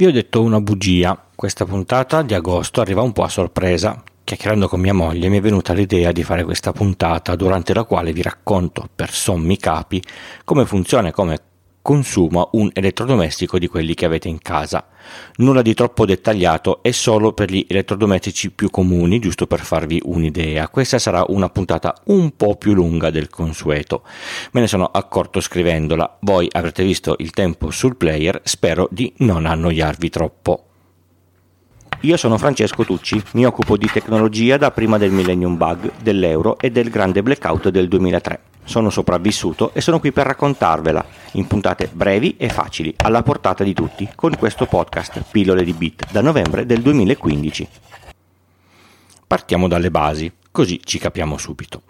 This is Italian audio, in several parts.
Vi ho detto una bugia. Questa puntata di agosto arriva un po' a sorpresa. Chiacchierando con mia moglie mi è venuta l'idea di fare questa puntata durante la quale vi racconto per sommi capi come funziona e come consuma un elettrodomestico di quelli che avete in casa. Nulla di troppo dettagliato, è solo per gli elettrodomestici più comuni, giusto per farvi un'idea. Questa sarà una puntata un po' più lunga del consueto. Me ne sono accorto scrivendola. Voi avrete visto il tempo sul player, spero di non annoiarvi troppo. Io sono Francesco Tucci, mi occupo di tecnologia da prima del Millennium Bug, dell'euro e del grande blackout del 2003 sono sopravvissuto e sono qui per raccontarvela in puntate brevi e facili, alla portata di tutti, con questo podcast Pillole di Bit da novembre del 2015. Partiamo dalle basi, così ci capiamo subito.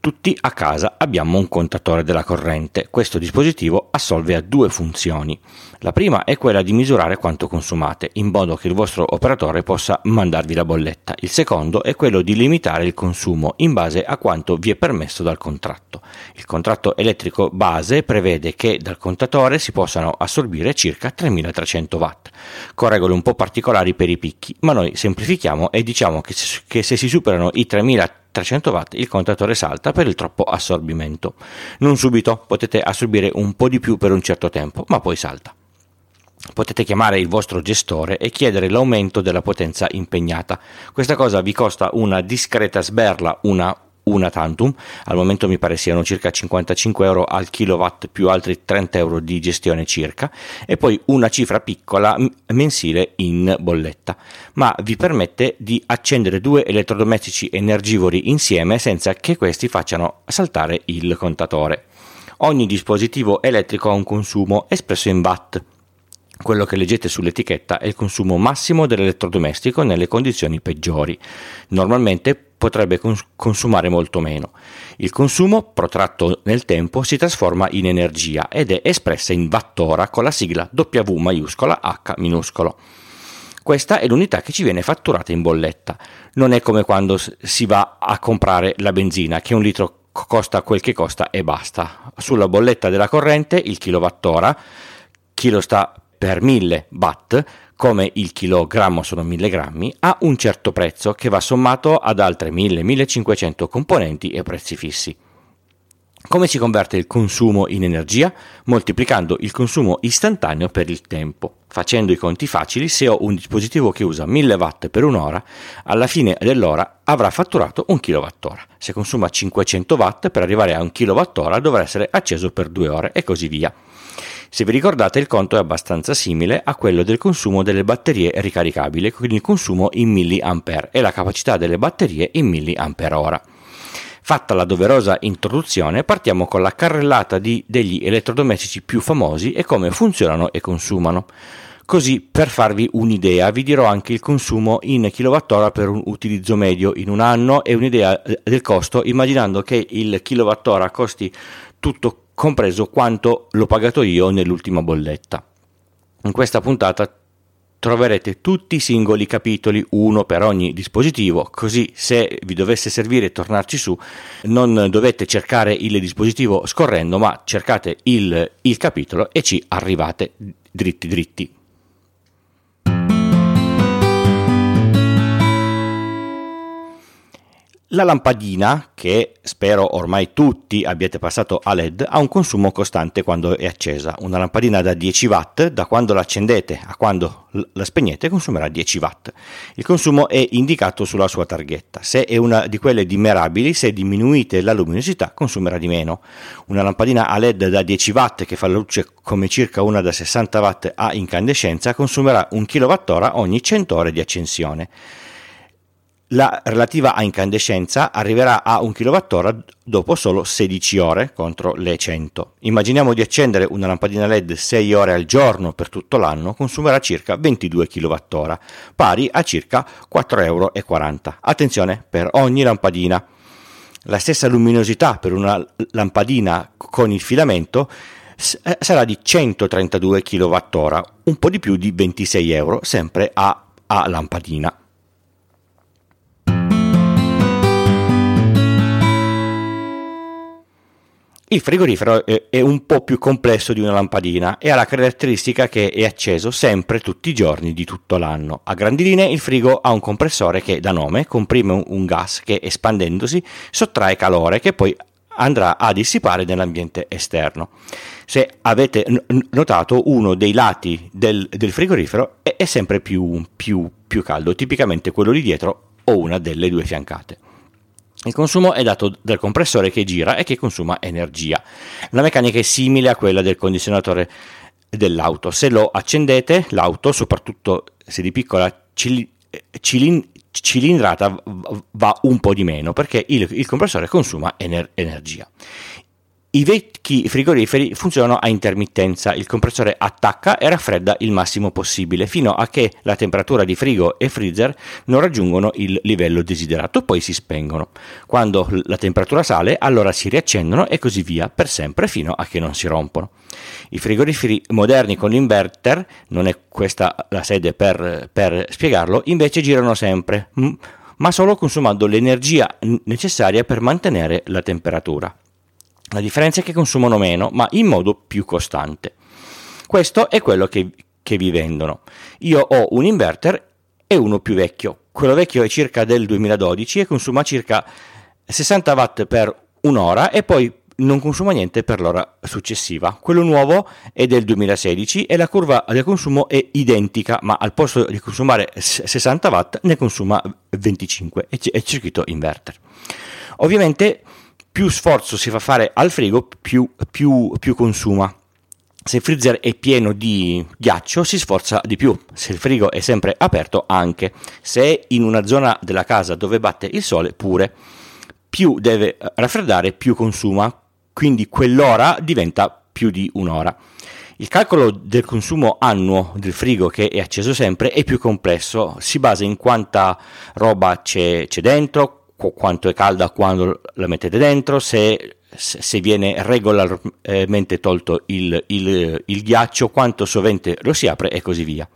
Tutti a casa abbiamo un contatore della corrente. Questo dispositivo assolve a due funzioni. La prima è quella di misurare quanto consumate, in modo che il vostro operatore possa mandarvi la bolletta. Il secondo è quello di limitare il consumo in base a quanto vi è permesso dal contratto. Il contratto elettrico base prevede che dal contatore si possano assorbire circa 3300 watt, con regole un po' particolari per i picchi, ma noi semplifichiamo e diciamo che se si superano i 3300 300 watt il contatore salta per il troppo assorbimento. Non subito, potete assorbire un po' di più per un certo tempo, ma poi salta. Potete chiamare il vostro gestore e chiedere l'aumento della potenza impegnata. Questa cosa vi costa una discreta sberla, una una tantum, al momento mi pare siano circa 55 euro al kilowatt più altri 30 euro di gestione circa, e poi una cifra piccola mensile in bolletta, ma vi permette di accendere due elettrodomestici energivori insieme senza che questi facciano saltare il contatore. Ogni dispositivo elettrico ha un consumo espresso in watt. Quello che leggete sull'etichetta è il consumo massimo dell'elettrodomestico nelle condizioni peggiori. Normalmente potrebbe cons- consumare molto meno. Il consumo, protratto nel tempo, si trasforma in energia ed è espressa in wattora con la sigla W maiuscola H minuscolo. Questa è l'unità che ci viene fatturata in bolletta. Non è come quando si va a comprare la benzina, che un litro costa quel che costa e basta. Sulla bolletta della corrente il kilowattora, chi lo sta per 1000 watt, come il chilogrammo sono 1000 grammi, ha un certo prezzo che va sommato ad altre 1000-1500 componenti e prezzi fissi. Come si converte il consumo in energia? Moltiplicando il consumo istantaneo per il tempo. Facendo i conti facili, se ho un dispositivo che usa 1000 watt per un'ora, alla fine dell'ora avrà fatturato un kWh. Se consuma 500 watt, per arrivare a un kWh dovrà essere acceso per due ore e così via. Se vi ricordate il conto è abbastanza simile a quello del consumo delle batterie ricaricabili con il consumo in mA e la capacità delle batterie in mAh. Fatta la doverosa introduzione, partiamo con la carrellata di, degli elettrodomestici più famosi e come funzionano e consumano. Così, per farvi un'idea, vi dirò anche il consumo in kWh per un utilizzo medio in un anno e un'idea eh, del costo, immaginando che il kWh costi tutto compreso quanto l'ho pagato io nell'ultima bolletta. In questa puntata troverete tutti i singoli capitoli, uno per ogni dispositivo, così se vi dovesse servire tornarci su non dovete cercare il dispositivo scorrendo, ma cercate il, il capitolo e ci arrivate dritti dritti. La lampadina, che spero ormai tutti abbiate passato a LED, ha un consumo costante quando è accesa. Una lampadina da 10 watt, da quando la accendete a quando la spegnete, consumerà 10 watt. Il consumo è indicato sulla sua targhetta. Se è una di quelle dimmerabili, se diminuite la luminosità, consumerà di meno. Una lampadina a LED da 10 watt, che fa la luce come circa una da 60 watt a incandescenza, consumerà 1 kWh ogni 100 ore di accensione la relativa a incandescenza arriverà a 1 kWh dopo solo 16 ore contro le 100. Immaginiamo di accendere una lampadina LED 6 ore al giorno per tutto l'anno, consumerà circa 22 kWh, pari a circa 4,40 euro. Attenzione per ogni lampadina. La stessa luminosità per una lampadina con il filamento eh, sarà di 132 kWh, un po' di più di 26 euro, sempre a, a lampadina. Il frigorifero è un po' più complesso di una lampadina e ha la caratteristica che è acceso sempre tutti i giorni di tutto l'anno. A grandi linee il frigo ha un compressore che da nome comprime un gas che espandendosi sottrae calore che poi andrà a dissipare nell'ambiente esterno. Se avete notato uno dei lati del, del frigorifero è, è sempre più, più, più caldo, tipicamente quello lì dietro o una delle due fiancate. Il consumo è dato dal compressore che gira e che consuma energia. La meccanica è simile a quella del condizionatore dell'auto. Se lo accendete, l'auto, soprattutto se di piccola cilin- cilindrata, va un po' di meno perché il, compressore consuma ener- energia. I vecchi frigoriferi funzionano a intermittenza, il compressore attacca e raffredda il massimo possibile fino a che la temperatura di frigo e freezer non raggiungono il livello desiderato, poi si spengono. Quando la temperatura sale, allora si riaccendono e così via per sempre fino a che non si rompono. I frigoriferi moderni con l'inverter, non è questa la sede per, per spiegarlo, invece girano sempre, ma solo consumando l'energia necessaria per mantenere la temperatura. La differenza è che consumano meno, ma in modo più costante. Questo è quello che, che vi vendono. Io ho un inverter e uno più vecchio. Quello vecchio è circa del 2012 e consuma circa 60 watt per un'ora e poi non consuma niente per l'ora successiva. Quello nuovo è del 2016 e la curva del consumo è identica, ma al posto di consumare 60 watt ne consuma 25 e è circuito inverter. Ovviamente più sforzo si fa fare al frigo, più, più, più consuma. Se il freezer è pieno di ghiaccio si sforza di più, se il frigo è sempre aperto anche, se è in una zona della casa dove batte il sole pure, più deve raffreddare più consuma, quindi quell'ora diventa più di un'ora. Il calcolo del consumo annuo del frigo che è acceso sempre è più complesso, si basa in quanta roba c'è, c'è dentro, quanto è calda quando la mettete dentro, se, se viene regolarmente tolto il, il, il, ghiaccio, quanto sovente lo si apre e così via.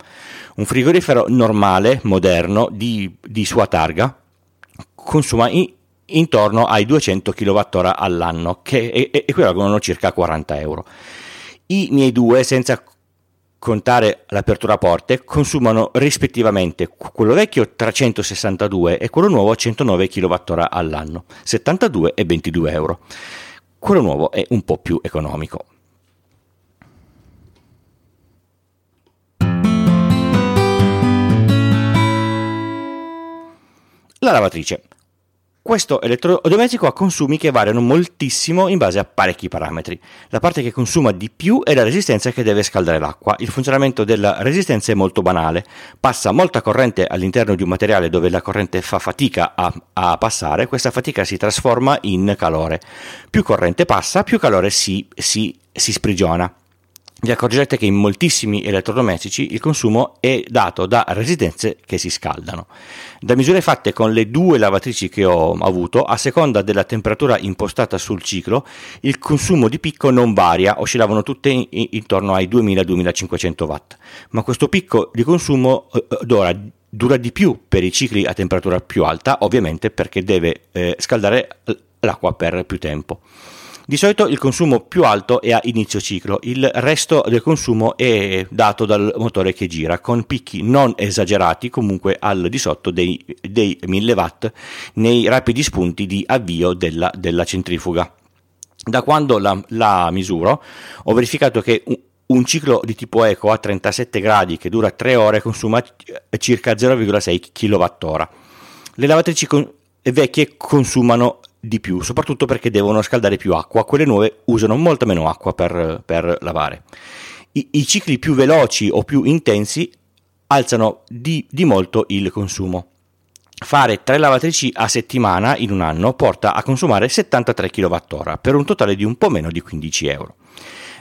Un frigorifero normale, moderno, di, di sua targa, consuma in, intorno ai 200 kWh all'anno, che equivalgono circa 40 euro. I miei due, senza contare l'apertura porte, consumano rispettivamente quello vecchio 362 e quello nuovo 109 kWh all'anno, 72 e 22 euro. Quello nuovo è un po' più economico. La lavatrice. Questo elettrodomestico ha consumi che variano moltissimo in base a parecchi parametri. La parte che consuma di più è la resistenza che deve scaldare l'acqua. Il funzionamento della resistenza è molto banale. Passa molta corrente all'interno di un materiale dove la corrente fa fatica a, a passare, questa fatica si trasforma in calore. Più corrente passa, più calore si, si, si sprigiona vi accorgerete che in moltissimi elettrodomestici il consumo è dato da resistenze che si scaldano. Da misure fatte con le due lavatrici che ho avuto, a seconda della temperatura impostata sul ciclo, il consumo di picco non varia, oscillavano tutte in, in, intorno ai 2000-2500 watt, ma questo picco di consumo eh, dura, dura di più per i cicli a temperatura più alta, ovviamente perché deve eh, scaldare l'acqua per più tempo. Di solito il consumo più alto è a inizio ciclo, il resto del consumo è dato dal motore che gira, con picchi non esagerati, comunque al di sotto dei, dei 1000 watt nei rapidi spunti di avvio della, della centrifuga. Da quando la, la, misuro ho verificato che un, un ciclo di tipo eco a 37 gradi che dura 3 ore consuma circa 0,6 kWh. Le lavatrici con, vecchie consumano di più, soprattutto perché devono scaldare più acqua, quelle nuove usano molta meno acqua per, per lavare. I, I, cicli più veloci o più intensi alzano di, di molto il consumo. Fare tre lavatrici a settimana in un anno porta a consumare 73 kWh per un totale di un po' meno di 15 euro.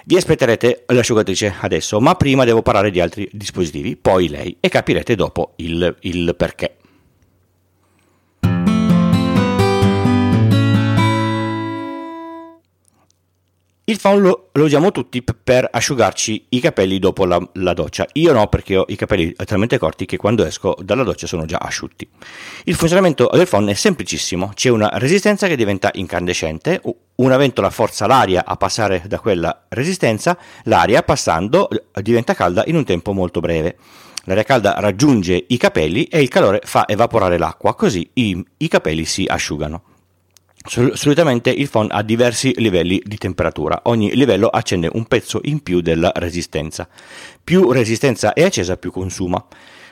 Vi aspetterete l'asciugatrice adesso, ma prima devo parlare di altri dispositivi, poi lei e capirete dopo il, il perché. Il phon lo, lo, usiamo tutti per asciugarci i capelli dopo la, la, doccia. Io no, perché ho i capelli talmente corti che quando esco dalla doccia sono già asciutti. Il funzionamento del phon è semplicissimo: c'è una resistenza che diventa incandescente, una ventola forza l'aria a passare da quella resistenza, l'aria passando diventa calda in un tempo molto breve. L'aria calda raggiunge i capelli e il calore fa evaporare l'acqua, così i, i capelli si asciugano. Solitamente il phon ha diversi livelli di temperatura, ogni livello accende un pezzo in più della resistenza. Più resistenza è accesa, più consuma.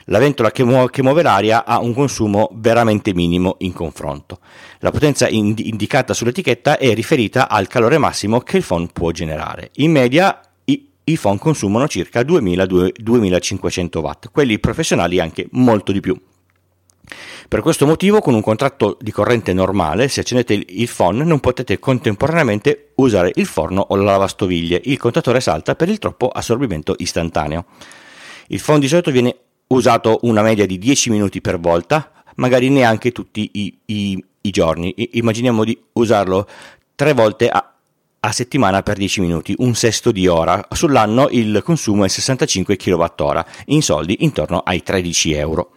La ventola che, muo- che muove l'aria ha un consumo veramente minimo in confronto. La potenza ind- indicata sull'etichetta è riferita al calore massimo che il phon può generare. In media i, i phon consumano circa 2000-2500 watt, quelli professionali anche molto di più. Per questo motivo, con un contratto di corrente normale, se accendete il phon non potete contemporaneamente usare il forno o la lavastoviglie, il contatore salta per il troppo assorbimento istantaneo. Il phon di solito viene usato una media di 10 minuti per volta, magari neanche tutti i, i, i giorni. I, immaginiamo di usarlo tre volte a, a settimana per 10 minuti, un sesto di ora. Sull'anno il consumo è 65 kWh, in soldi intorno ai 13 euro.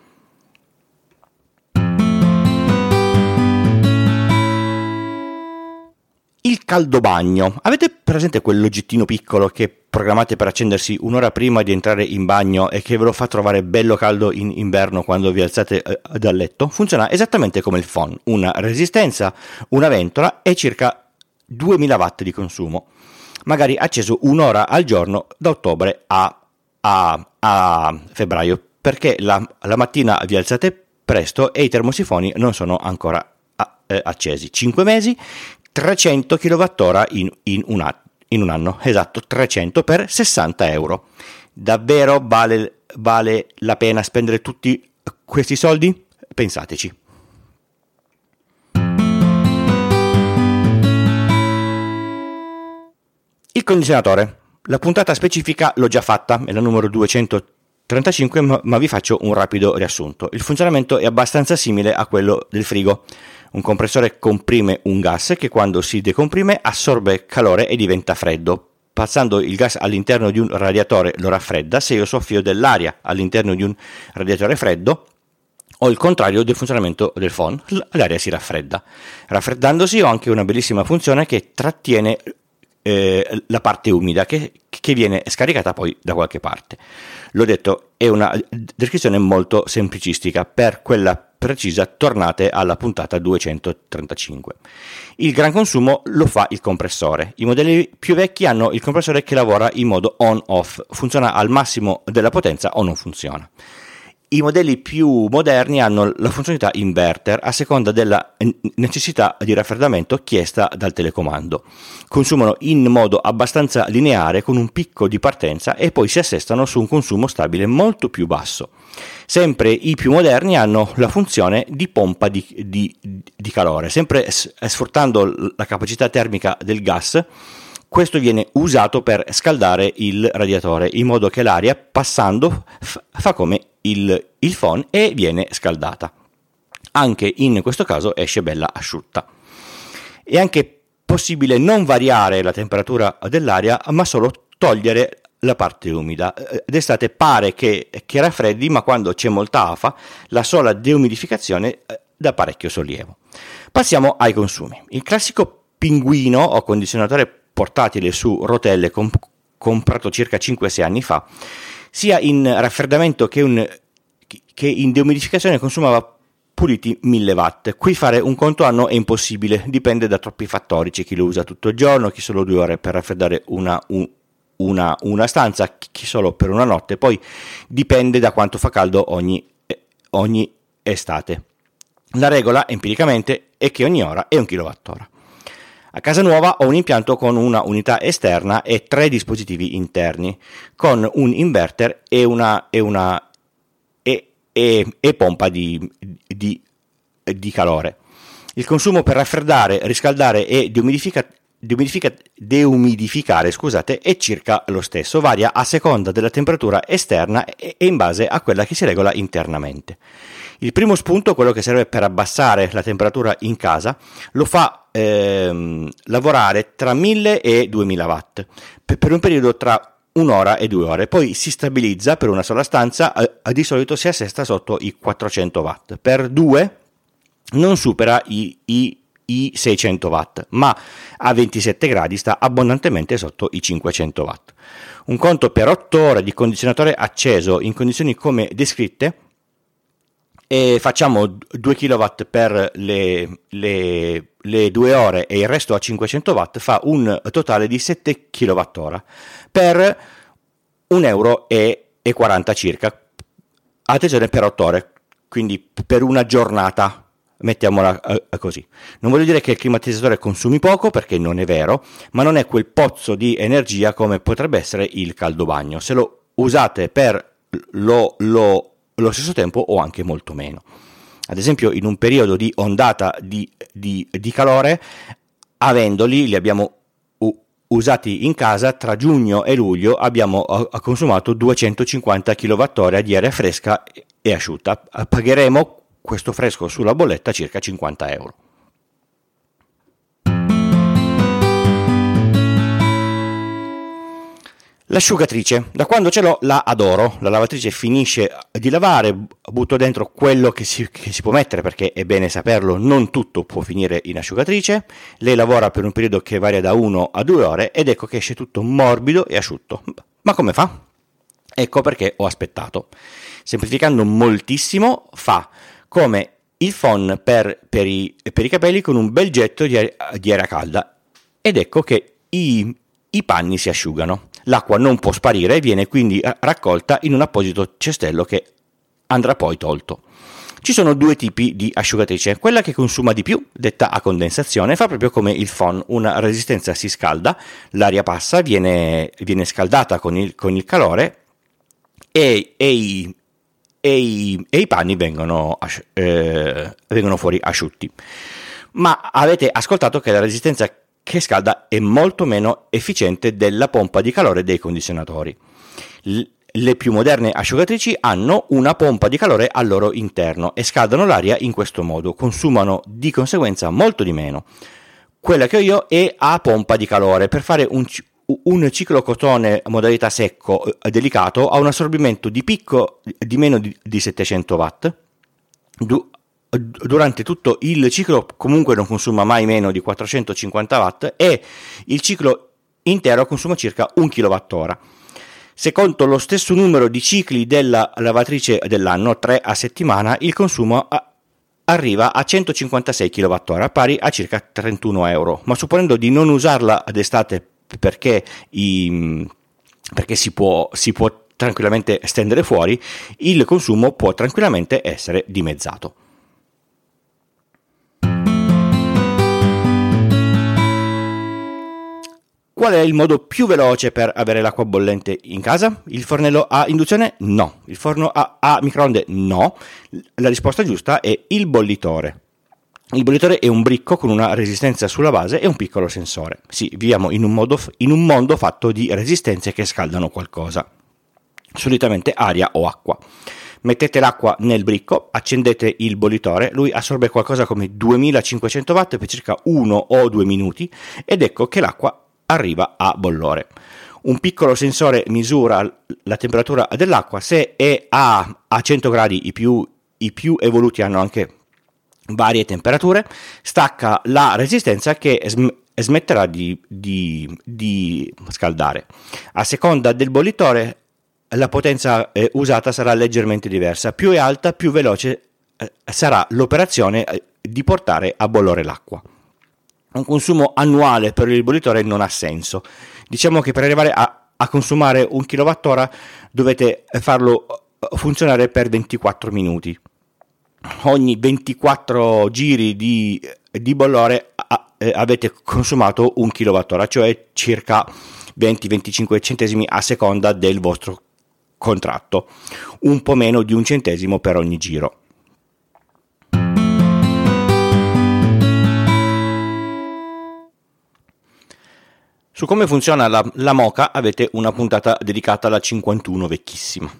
Il caldobagno. Avete presente quell'oggettino piccolo che programmate per accendersi un'ora prima di entrare in bagno e che ve lo fa trovare bello caldo in inverno quando vi alzate eh, dal letto? Funziona esattamente come il phon, una resistenza, una ventola e circa 2000 watt di consumo. Magari acceso un'ora al giorno da ottobre a, a, a febbraio, perché la, la, mattina vi alzate presto e i termosifoni non sono ancora eh, accesi. 5 mesi, 300 kWh in, in, un, in un anno, esatto, 300 per 60 euro. Davvero vale, vale la pena spendere tutti questi soldi? Pensateci. Il condizionatore. La puntata specifica l'ho già fatta, è la numero 235, ma vi faccio un rapido riassunto. Il funzionamento è abbastanza simile a quello del frigo. Un compressore comprime un gas che quando si decomprime assorbe calore e diventa freddo. Passando il gas all'interno di un radiatore lo raffredda, se io soffio dell'aria all'interno di un radiatore freddo, o il contrario del funzionamento del phon, l'aria si raffredda. Raffreddandosi ho anche una bellissima funzione che trattiene eh, la parte umida che, che, viene scaricata poi da qualche parte. L'ho detto, è una descrizione molto semplicistica per quella precisa tornate alla puntata 235. Il gran consumo lo fa il compressore. I modelli più vecchi hanno il compressore che lavora in modo on-off, funziona al massimo della potenza o non funziona. I modelli più moderni hanno la funzionalità inverter a seconda della necessità di raffreddamento chiesta dal telecomando. Consumano in modo abbastanza lineare con un picco di partenza e poi si assestano su un consumo stabile molto più basso. Sempre i più moderni hanno la funzione di pompa di, di, di calore, sempre sfruttando la capacità termica del gas questo viene usato per scaldare il radiatore in modo che l'aria passando fa come il, il phon e viene scaldata. Anche in questo caso esce bella asciutta. È anche possibile non variare la temperatura dell'aria, ma solo togliere la parte umida. D'estate pare che, che raffreddi, ma quando c'è molta afa, la sola deumidificazione eh, dà parecchio sollievo. Passiamo ai consumi. Il classico pinguino o condizionatore portatile su rotelle comp- comprato circa 5-6 anni fa sia in raffreddamento che, un, che in deumidificazione consumava puliti 1000 watt. Qui fare un conto anno è impossibile, dipende da troppi fattori, c'è chi lo usa tutto il giorno, chi solo due ore per raffreddare una, un, una, una stanza, chi solo per una notte, poi dipende da quanto fa caldo ogni, ogni estate. La regola empiricamente è che ogni ora è un kilowattora. A casa nuova ho un impianto con una unità esterna e tre dispositivi interni, con un inverter e una, e una e, e, e pompa di, di, di, calore. Il consumo per raffreddare, riscaldare e deumidifica, deumidificare scusate, è circa lo stesso, varia a seconda della temperatura esterna e in base a quella che si regola internamente. Il primo spunto, quello che serve per abbassare la temperatura in casa, lo fa ehm, lavorare tra 1000 e 2000 watt per un periodo tra un'ora e due ore, poi si stabilizza per una sola stanza, di solito si assesta sotto i 400 watt, per due non supera i, i, i 600 watt, ma a 27 gradi sta abbondantemente sotto i 500 watt. Un conto per 8 ore di condizionatore acceso in condizioni come descritte e facciamo 2 kW per le, le, le 2 ore e il resto a 500 watt fa un totale di 7 kWh per 1,40 euro circa. Attenzione per 8 ore, quindi per una giornata, mettiamola eh, così. Non voglio dire che il climatizzatore consumi poco, perché non è vero, ma non è quel pozzo di energia come potrebbe essere il caldo bagno. Se lo usate per lo, lo, lo stesso tempo o anche molto meno. Ad esempio, in un periodo di ondata di, di, di calore, avendoli, li abbiamo usati in casa tra giugno e luglio abbiamo eh, consumato 250 kWh di aria fresca e asciutta. Pagheremo questo fresco sulla bolletta circa 50 euro. L'asciugatrice, da quando ce l'ho la adoro, la lavatrice finisce di lavare, butto dentro quello che si, che si, può mettere perché è bene saperlo, non tutto può finire in asciugatrice, lei lavora per un periodo che varia da 1 a 2 ore ed ecco che esce tutto morbido e asciutto. Ma come fa? Ecco perché ho aspettato. Semplificando moltissimo, fa come il phon per, per, i, per i, capelli con un bel getto di, di aria calda ed ecco che i, i panni si asciugano. L'acqua non può sparire e viene quindi raccolta in un apposito cestello che andrà poi tolto. Ci sono due tipi di asciugatrice, quella che consuma di più, detta a condensazione, fa proprio come il phon, una resistenza si scalda, l'aria passa, viene, viene scaldata con il, con il calore e, e, i, e, i, e, i, panni vengono, eh, vengono fuori asciutti. Ma avete ascoltato che la resistenza che scalda è molto meno efficiente della pompa di calore dei condizionatori. Le più moderne asciugatrici hanno una pompa di calore al loro interno e scaldano l'aria in questo modo, consumano di conseguenza molto di meno. Quella che ho io è a pompa di calore per fare un, un ciclocotone modalità secco eh, delicato ha un assorbimento di picco di meno di 700 watt durante tutto il ciclo comunque non consuma mai meno di 450 watt e il ciclo intero consuma circa 1 kWh. Secondo lo stesso numero di cicli della lavatrice dell'anno, 3 a settimana, il consumo arriva a 156 kWh, pari a circa 31 euro. Ma supponendo di non usarla ad estate perché, i, perché si, può, si può tranquillamente stendere fuori, il consumo può tranquillamente essere dimezzato. Qual è il modo più veloce per avere l'acqua bollente in casa? Il fornello a induzione? No. Il forno a, a microonde? No. La risposta giusta è il bollitore. Il bollitore è un bricco con una resistenza sulla base e un piccolo sensore. Sì, viviamo in un, modo, in un mondo fatto di resistenze che scaldano qualcosa, solitamente aria o acqua. Mettete l'acqua nel bricco, accendete il bollitore, lui assorbe qualcosa come 2500 watt per circa 1 o 2 minuti ed ecco che l'acqua arriva a bollore. Un piccolo sensore misura la temperatura dell'acqua, se è a, a 100 gradi i più, i più evoluti hanno anche varie temperature, stacca la resistenza che sm- smetterà di, di, di, scaldare. A seconda del bollitore la potenza eh, usata sarà leggermente diversa, più è alta più veloce eh, sarà l'operazione eh, di portare a bollore l'acqua un consumo annuale per il bollitore non ha senso. Diciamo che per arrivare a, a consumare un kilowattora dovete farlo eh, funzionare per 24 minuti. Ogni 24 giri di, di bollore a, eh, avete consumato un kilowattora, cioè circa 20-25 centesimi a seconda del vostro contratto, un po' meno di un centesimo per ogni giro. Su come funziona la, la moca avete una puntata dedicata alla 51 vecchissima.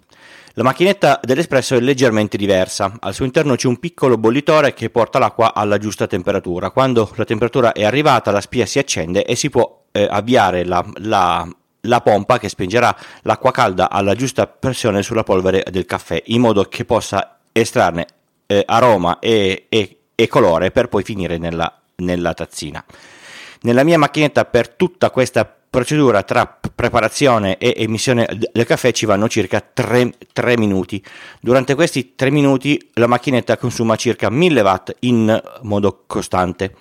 La macchinetta dell'espresso è leggermente diversa. Al suo interno c'è un piccolo bollitore che porta l'acqua alla giusta temperatura. Quando la temperatura è arrivata, la spia si accende e si può eh, avviare la, la, la, pompa che spingerà l'acqua calda alla giusta pressione sulla polvere del caffè, in modo che possa estrarne eh, aroma e, e, e, colore per poi finire nella, nella tazzina. Nella mia macchinetta per tutta questa procedura tra preparazione e emissione del caffè ci vanno circa 3, 3, minuti. Durante questi 3 minuti la macchinetta consuma circa 1000 watt in modo costante.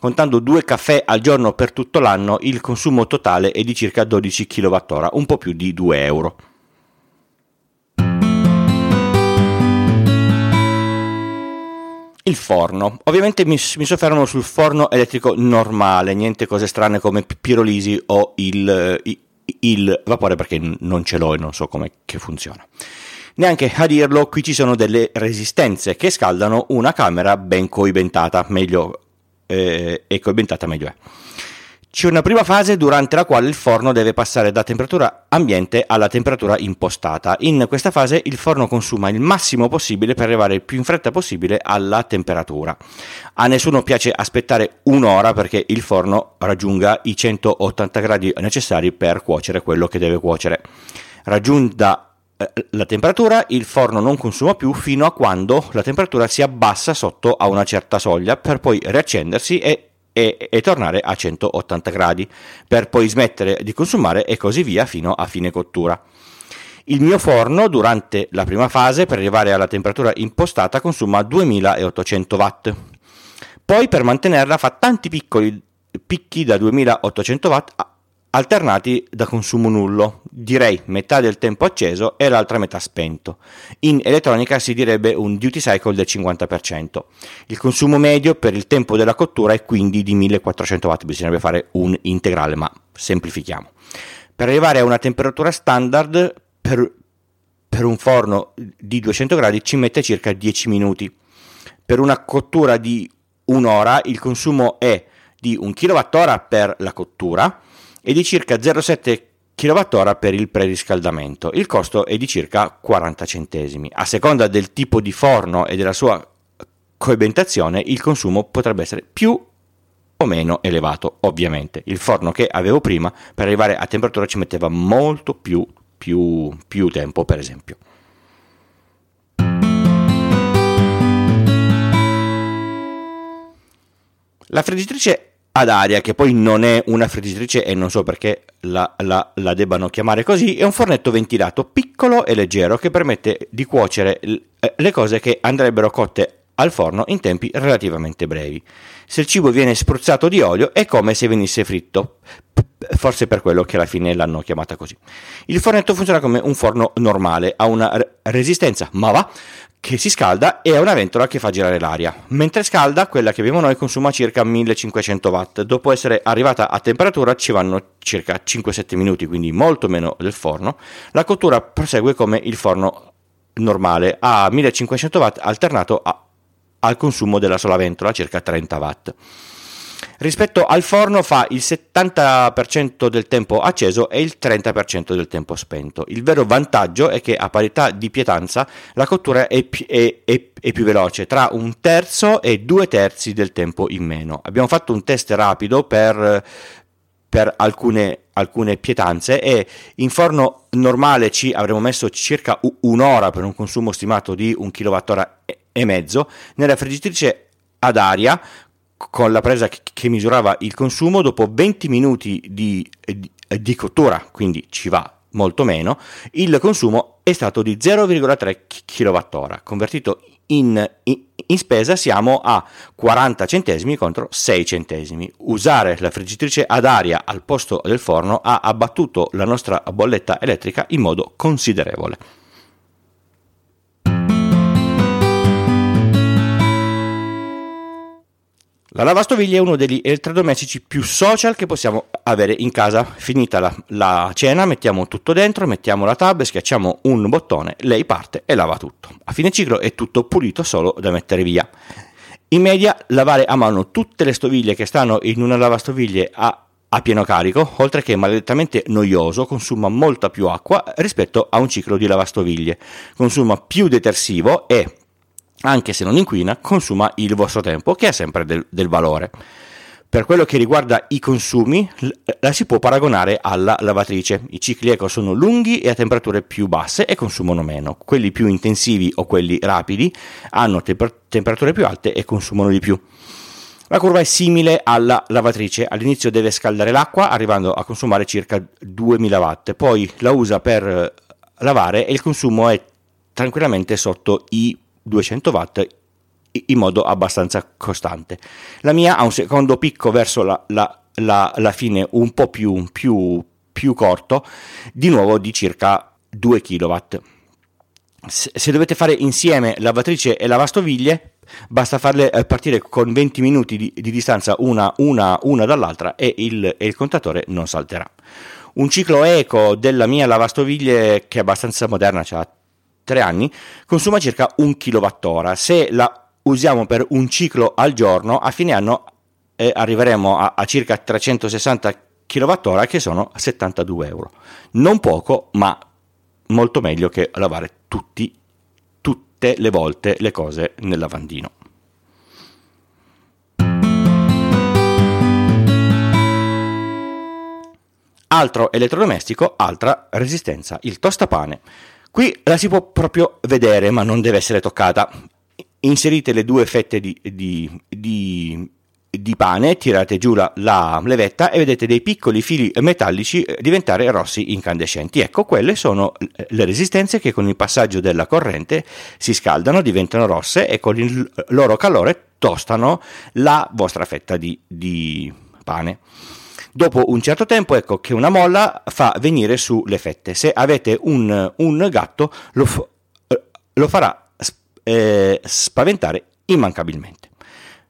Contando due caffè al giorno per tutto l'anno, il consumo totale è di circa 12 kWh, un po' più di 2 euro. Il forno. Ovviamente mi, mi, soffermo sul forno elettrico normale, niente cose strane come pirolisi o il, il, il vapore perché non ce l'ho e non so come funziona. Neanche a dirlo, qui ci sono delle resistenze che scaldano una camera ben coibentata, meglio eh, e coibentata meglio è. C'è una prima fase durante la quale il forno deve passare da temperatura ambiente alla temperatura impostata. In questa fase il forno consuma il massimo possibile per arrivare il più in fretta possibile alla temperatura. A nessuno piace aspettare un'ora perché il forno raggiunga i 180 gradi necessari per cuocere quello che deve cuocere. Raggiunta eh, la temperatura, il forno non consuma più fino a quando la temperatura si abbassa sotto a una certa soglia per poi riaccendersi e e, e, tornare a 180 gradi per poi smettere di consumare e così via fino a fine cottura. Il mio forno durante la prima fase per arrivare alla temperatura impostata consuma 2800 watt. Poi per mantenerla fa tanti piccoli picchi da 2800 watt alternati da consumo nullo, direi metà del tempo acceso e l'altra metà spento. In elettronica si direbbe un duty cycle del 50%. Il consumo medio per il tempo della cottura è quindi di 1400 watt, bisognerebbe fare un integrale, ma semplifichiamo. Per arrivare a una temperatura standard per, per un forno di 200 gradi ci mette circa 10 minuti. Per una cottura di un'ora il consumo è di 1 kWh per la cottura, e di circa 0,7 kWh per il preriscaldamento. Il costo è di circa 40 centesimi. A seconda del tipo di forno e della sua coibentazione, il consumo potrebbe essere più o meno elevato, ovviamente. Il forno che avevo prima per arrivare a temperatura ci metteva molto più, più, più tempo, per esempio. La friggitrice ad aria, che poi non è una friggitrice e non so perché la, la, la, debbano chiamare così, è un fornetto ventilato piccolo e leggero che permette di cuocere eh, le cose che andrebbero cotte al forno in tempi relativamente brevi. Se il cibo viene spruzzato di olio è come se venisse fritto, forse per quello che alla fine l'hanno chiamata così. Il fornetto funziona come un forno normale, ha una resistenza, ma va, che si scalda e ha una ventola che fa girare l'aria. Mentre scalda, quella che abbiamo noi consuma circa 1500 watt. Dopo essere arrivata a temperatura ci vanno circa 5-7 minuti, quindi molto meno del forno. La cottura prosegue come il forno normale a 1500 watt alternato a, al consumo della sola ventola, circa 30 watt rispetto al forno fa il 70% del tempo acceso e il 30% del tempo spento. Il vero vantaggio è che a parità di pietanza la cottura è, è, è, è più veloce, tra un terzo e due terzi del tempo in meno. Abbiamo fatto un test rapido per, per alcune, alcune, pietanze e in forno normale ci avremmo messo circa un'ora per un consumo stimato di un kWh e mezzo, nella friggitrice ad aria con la presa che misurava il consumo, dopo 20 minuti di, di, di cottura, quindi ci va molto meno, il consumo è stato di 0,3 kWh. Convertito in, in, in, spesa siamo a 40 centesimi contro 6 centesimi. Usare la friggitrice ad aria al posto del forno ha abbattuto la nostra bolletta elettrica in modo considerevole. La lavastoviglie è uno degli elettrodomestici più social che possiamo avere in casa. Finita la, la, cena, mettiamo tutto dentro, mettiamo la tab, schiacciamo un bottone, lei parte e lava tutto. A fine ciclo è tutto pulito solo da mettere via. In media, lavare a mano tutte le stoviglie che stanno in una lavastoviglie a, a pieno carico, oltre che maledettamente noioso, consuma molta più acqua rispetto a un ciclo di lavastoviglie, consuma più detersivo e, anche se non inquina, consuma il vostro tempo, che ha sempre del, del valore. Per quello che riguarda i consumi, la si può paragonare alla lavatrice. I cicli eco sono lunghi e a temperature più basse e consumano meno. Quelli più intensivi o quelli rapidi hanno temper- temperature più alte e consumano di più. La curva è simile alla lavatrice, all'inizio deve scaldare l'acqua arrivando a consumare circa 2000 watt, poi la usa per lavare e il consumo è tranquillamente sotto i 200 watt in modo abbastanza costante. La mia ha un secondo picco verso la, la, la, la fine un po' più, più, più, corto, di nuovo di circa 2 kW. Se, dovete fare insieme lavatrice e lavastoviglie, basta farle eh, partire con 20 minuti di, di distanza una, una, una, dall'altra e il, e il contatore non salterà. Un ciclo eco della mia lavastoviglie, che è abbastanza moderna, ha 3 anni, consuma circa 1 kWh. Se la usiamo per un ciclo al giorno, a fine anno eh, arriveremo a, a, circa 360 kWh che sono 72 euro. Non poco, ma molto meglio che lavare tutti, tutte le volte le cose nel lavandino. Altro elettrodomestico, altra resistenza, il tostapane. Qui la si può proprio vedere, ma non deve essere toccata inserite le due fette di, di, di, di pane, tirate giù la, la, levetta e vedete dei piccoli fili metallici eh, diventare rossi incandescenti. Ecco, quelle sono le resistenze che con il passaggio della corrente si scaldano, diventano rosse e con il loro calore tostano la vostra fetta di, di pane. Dopo un certo tempo, ecco che una molla fa venire su le fette. Se avete un, un gatto, lo, eh, lo farà eh, spaventare immancabilmente.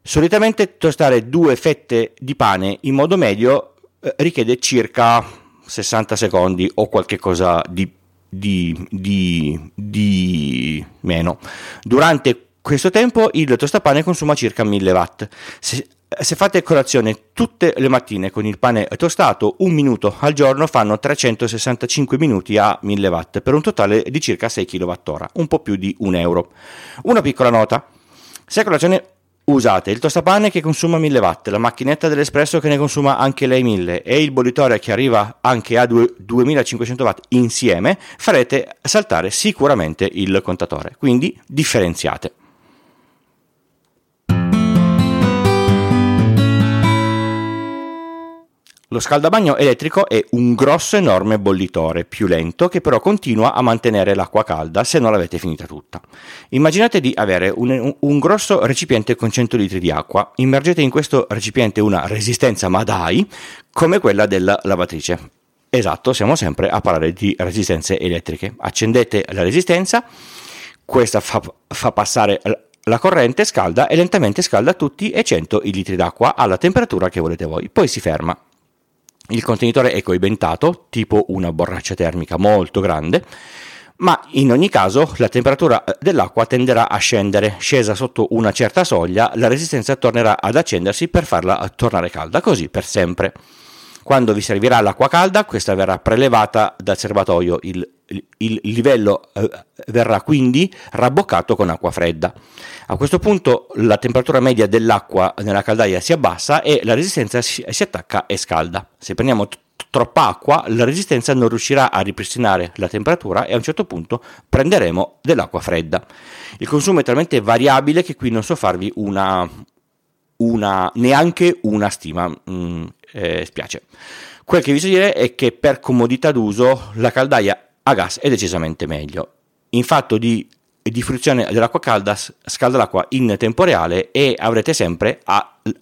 Solitamente tostare due fette di pane in modo medio eh, richiede circa 60 secondi o qualche cosa di, di, di, di meno. Durante questo tempo il tostapane consuma circa 1000 watt. Se, se fate colazione tutte le mattine con il pane tostato, un minuto al giorno fanno 365 minuti a 1000 watt, per un totale di circa 6 kWh, un po' più di un euro. Una piccola nota, se a colazione usate il tostapane che consuma 1000 watt, la macchinetta dell'espresso che ne consuma anche lei 1000 e il bollitore che arriva anche a 2500 watt insieme, farete saltare sicuramente il contatore, quindi differenziate. Lo scaldabagno elettrico è un grosso enorme bollitore, più lento, che però continua a mantenere l'acqua calda se non l'avete finita tutta. Immaginate di avere un, un grosso recipiente con 100 litri di acqua, immergete in questo recipiente una resistenza Madai come quella della lavatrice. Esatto, siamo sempre a parlare di resistenze elettriche. Accendete la resistenza, questa fa, fa passare la corrente scalda e lentamente scalda tutti e 100 i litri d'acqua alla temperatura che volete voi, poi si ferma. Il contenitore è coibentato, tipo una borraccia termica molto grande, ma in ogni caso la temperatura dell'acqua tenderà a scendere. Scesa sotto una certa soglia, la resistenza tornerà ad accendersi per farla tornare calda, così per sempre. Quando vi servirà l'acqua calda, questa verrà prelevata dal serbatoio, il, il, livello eh, verrà quindi rabboccato con acqua fredda. A questo punto la temperatura media dell'acqua nella caldaia si abbassa e la resistenza si, si attacca e scalda. Se prendiamo t- troppa acqua, la resistenza non riuscirà a ripristinare la temperatura e a un certo punto prenderemo dell'acqua fredda. Il consumo è talmente variabile che qui non so farvi una, una neanche una stima. Mm, eh, spiace. Quel che vi so dire è che per comodità d'uso la caldaia a gas è decisamente meglio. In fatto di, di fruizione dell'acqua calda scalda l'acqua in tempo reale e avrete sempre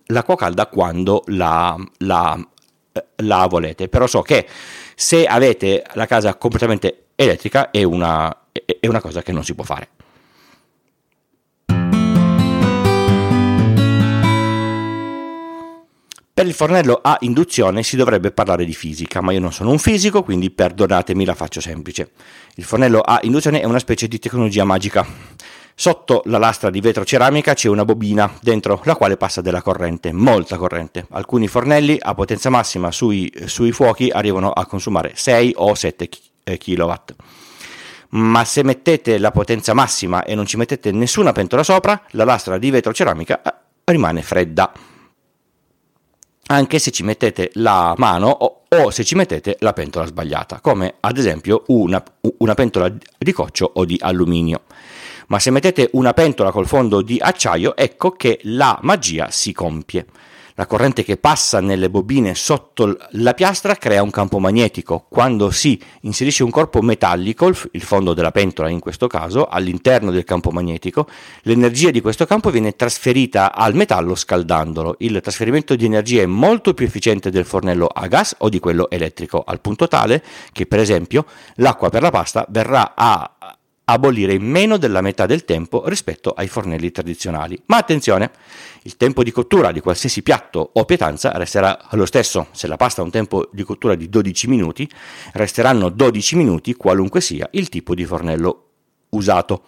l'acqua calda quando la, la, la volete. Però so che se avete la casa completamente elettrica è una, è una cosa che non si può fare. Per il fornello a induzione si dovrebbe parlare di fisica, ma io non sono un fisico, quindi perdonatemi, la faccio semplice. Il fornello a induzione è una specie di tecnologia magica. Sotto la lastra di vetro ceramica c'è una bobina dentro la quale passa della corrente, molta corrente. Alcuni fornelli a potenza massima sui, sui fuochi arrivano a consumare 6 o 7 kW. Ma se mettete la potenza massima e non ci mettete nessuna pentola sopra, la lastra di vetro ceramica eh, rimane fredda. Anche se ci mettete la mano o, o se ci mettete la pentola sbagliata, come ad esempio una, una pentola di coccio o di alluminio ma se mettete una pentola col fondo di acciaio, ecco che la magia si compie. La corrente che passa nelle bobine sotto la piastra crea un campo magnetico. Quando si inserisce un corpo metallico, il fondo della pentola in questo caso, all'interno del campo magnetico, l'energia di questo campo viene trasferita al metallo scaldandolo. Il trasferimento di energia è molto più efficiente del fornello a gas o di quello elettrico, al punto tale che per esempio l'acqua per la pasta verrà a abolire in meno della metà del tempo rispetto ai fornelli tradizionali. Ma attenzione, il tempo di cottura di qualsiasi piatto o pietanza resterà lo stesso. Se la pasta ha un tempo di cottura di 12 minuti, resteranno 12 minuti qualunque sia il tipo di fornello usato.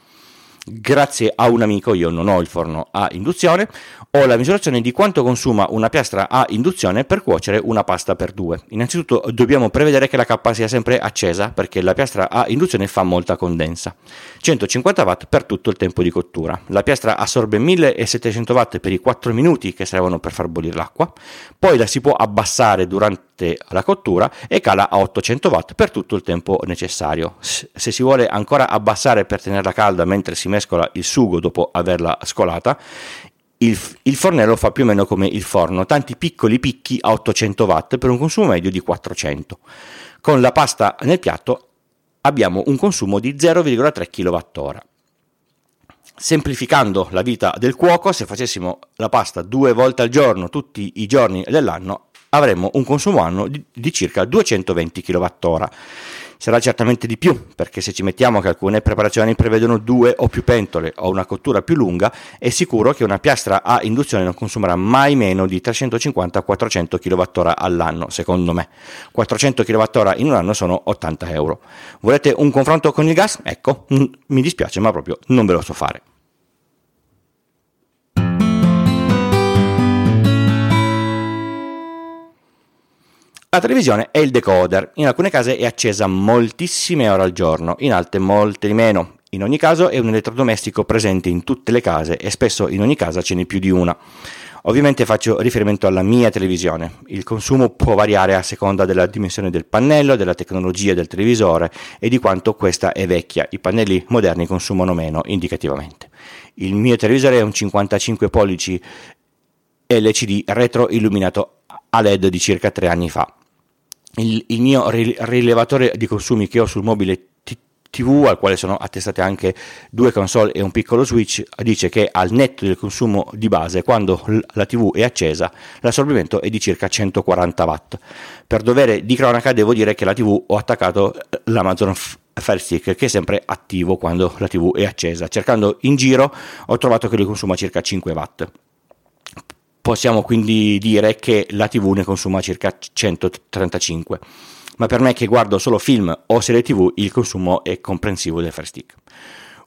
Grazie a un amico, io non ho il forno a induzione, ho la misurazione di quanto consuma una piastra a induzione per cuocere una pasta per due. Innanzitutto dobbiamo prevedere che la cappa sia sempre accesa perché la piastra a induzione fa molta condensa. 150 watt per tutto il tempo di cottura. La piastra assorbe 1700 watt per i 4 minuti che servono per far bollire l'acqua, poi la si può abbassare durante la cottura e cala a 800 watt per tutto il tempo necessario. Se si vuole ancora abbassare per tenerla calda mentre si mescola il sugo dopo averla scolata, il, il, fornello fa più o meno come il forno, tanti piccoli picchi a 800 watt per un consumo medio di 400. Con la pasta nel piatto abbiamo un consumo di 0,3 kWh. Semplificando la vita del cuoco, se facessimo la pasta due volte al giorno tutti i giorni dell'anno, avremmo un consumo annuo di, circa 220 kWh sarà certamente di più, perché se ci mettiamo che alcune preparazioni prevedono due o più pentole o una cottura più lunga, è sicuro che una piastra a induzione non consumerà mai meno di 350-400 kWh all'anno, secondo me. 400 kWh in un anno sono 80 euro. Volete un confronto con il gas? Ecco, mi dispiace, ma proprio non ve lo so fare. La televisione è il decoder, in alcune case è accesa moltissime ore al giorno, in altre molte di meno. In ogni caso è un elettrodomestico presente in tutte le case e spesso in ogni casa ce n'è più di una. Ovviamente faccio riferimento alla mia televisione. Il consumo può variare a seconda della dimensione del pannello, della tecnologia del televisore e di quanto questa è vecchia. I pannelli moderni consumano meno indicativamente. Il mio televisore è un 55 pollici LCD retro illuminato a LED di circa 3 anni fa il, il mio rilevatore di consumi che ho sul mobile TV, al quale sono attestate anche due console e un piccolo switch, dice che al netto del consumo di base, quando la TV è accesa, l'assorbimento è di circa 140 watt. Per dovere di cronaca devo dire che la TV ho attaccato l'Amazon Fire Stick che è sempre attivo quando la TV è accesa. Cercando in giro ho trovato che lui consuma circa 5 watt. Possiamo quindi dire che la TV ne consuma circa 135, ma per me che guardo solo film o serie TV il consumo è comprensivo del Fire Stick.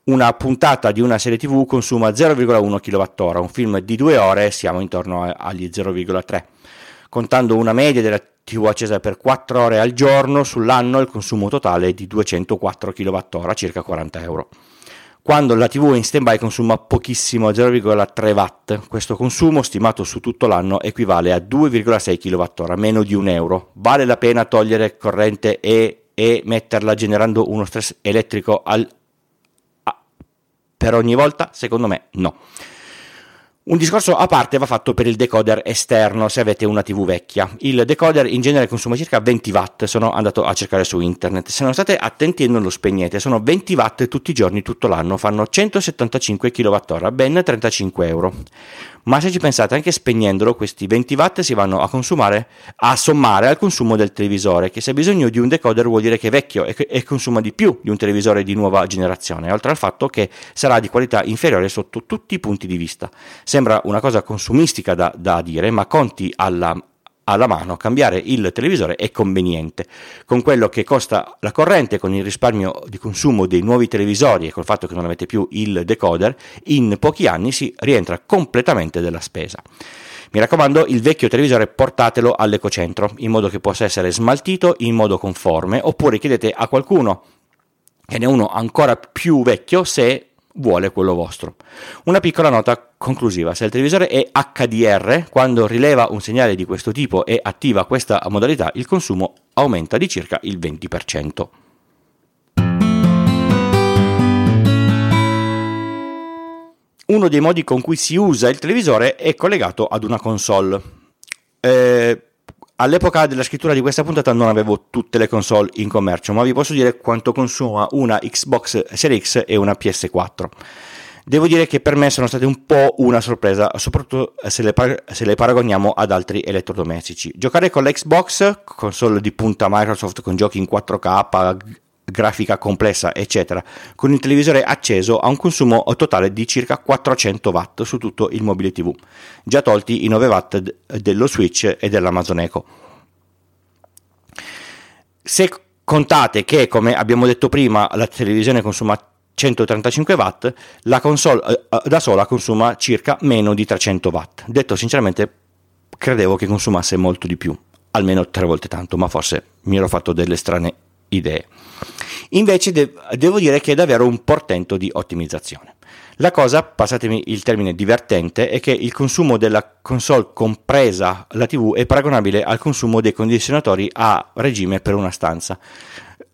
Una puntata di una serie TV consuma 0,1 kWh, un film di due ore siamo intorno agli 0,3. Contando una media della TV accesa per 4 ore al giorno, sull'anno il consumo totale è di 204 kWh, circa 40 euro quando la TV in stand-by consuma pochissimo 0,3 watt. Questo consumo, stimato su tutto l'anno, equivale a 2,6 kWh, meno di un euro. Vale la pena togliere corrente e, e metterla generando uno stress elettrico al, a, per ogni volta? Secondo me no. Un discorso a parte va fatto per il decoder esterno se avete una TV vecchia. Il decoder in genere consuma circa 20 watt, sono andato a cercare su internet. Se non state attenti e non lo spegnete, sono 20 watt tutti i giorni, tutto l'anno, fanno 175 kWh, ben 35 euro ma se ci pensate anche spegnendolo questi 20 watt si vanno a consumare a sommare al consumo del televisore che se ha bisogno di un decoder vuol dire che è vecchio e, e consuma di più di un televisore di nuova generazione oltre al fatto che sarà di qualità inferiore sotto tutti i punti di vista. Sembra una cosa consumistica da, da dire ma conti alla alla mano, cambiare il televisore è conveniente. Con quello che costa la corrente, con il risparmio di consumo dei nuovi televisori e col fatto che non avete più il decoder, in pochi anni si rientra completamente della spesa. Mi raccomando, il vecchio televisore portatelo all'ecocentro, in modo che possa essere smaltito in modo conforme, oppure chiedete a qualcuno che ne è uno ancora più vecchio se vuole quello vostro. Una piccola nota conclusiva, se il televisore è HDR, quando rileva un segnale di questo tipo e attiva questa modalità, il consumo aumenta di circa il 20%. Uno dei modi con cui si usa il televisore è collegato ad una console. Eh, All'epoca della scrittura di questa puntata non avevo tutte le console in commercio, ma vi posso dire quanto consuma una Xbox Series X e una PS4. Devo dire che per me sono state un po' una sorpresa, soprattutto se le, par- se le paragoniamo ad altri elettrodomestici. Giocare con l'Xbox, console di punta Microsoft con giochi in 4K, grafica complessa, eccetera, con il televisore acceso ha un consumo totale di circa 400 watt su tutto il mobile TV, già tolti i 9 watt dello Switch e dell'Amazon Echo. Se contate che, come abbiamo detto prima, la televisione consuma 135 watt, la console eh, da sola consuma circa meno di 300 watt. Detto sinceramente, credevo che consumasse molto di più, almeno tre volte tanto, ma forse mi ero fatto delle strane idee. Invece de- devo dire che è davvero un portento di ottimizzazione. La cosa, passatemi il termine divertente, è che il consumo della console compresa la TV è paragonabile al consumo dei condizionatori a regime per una stanza.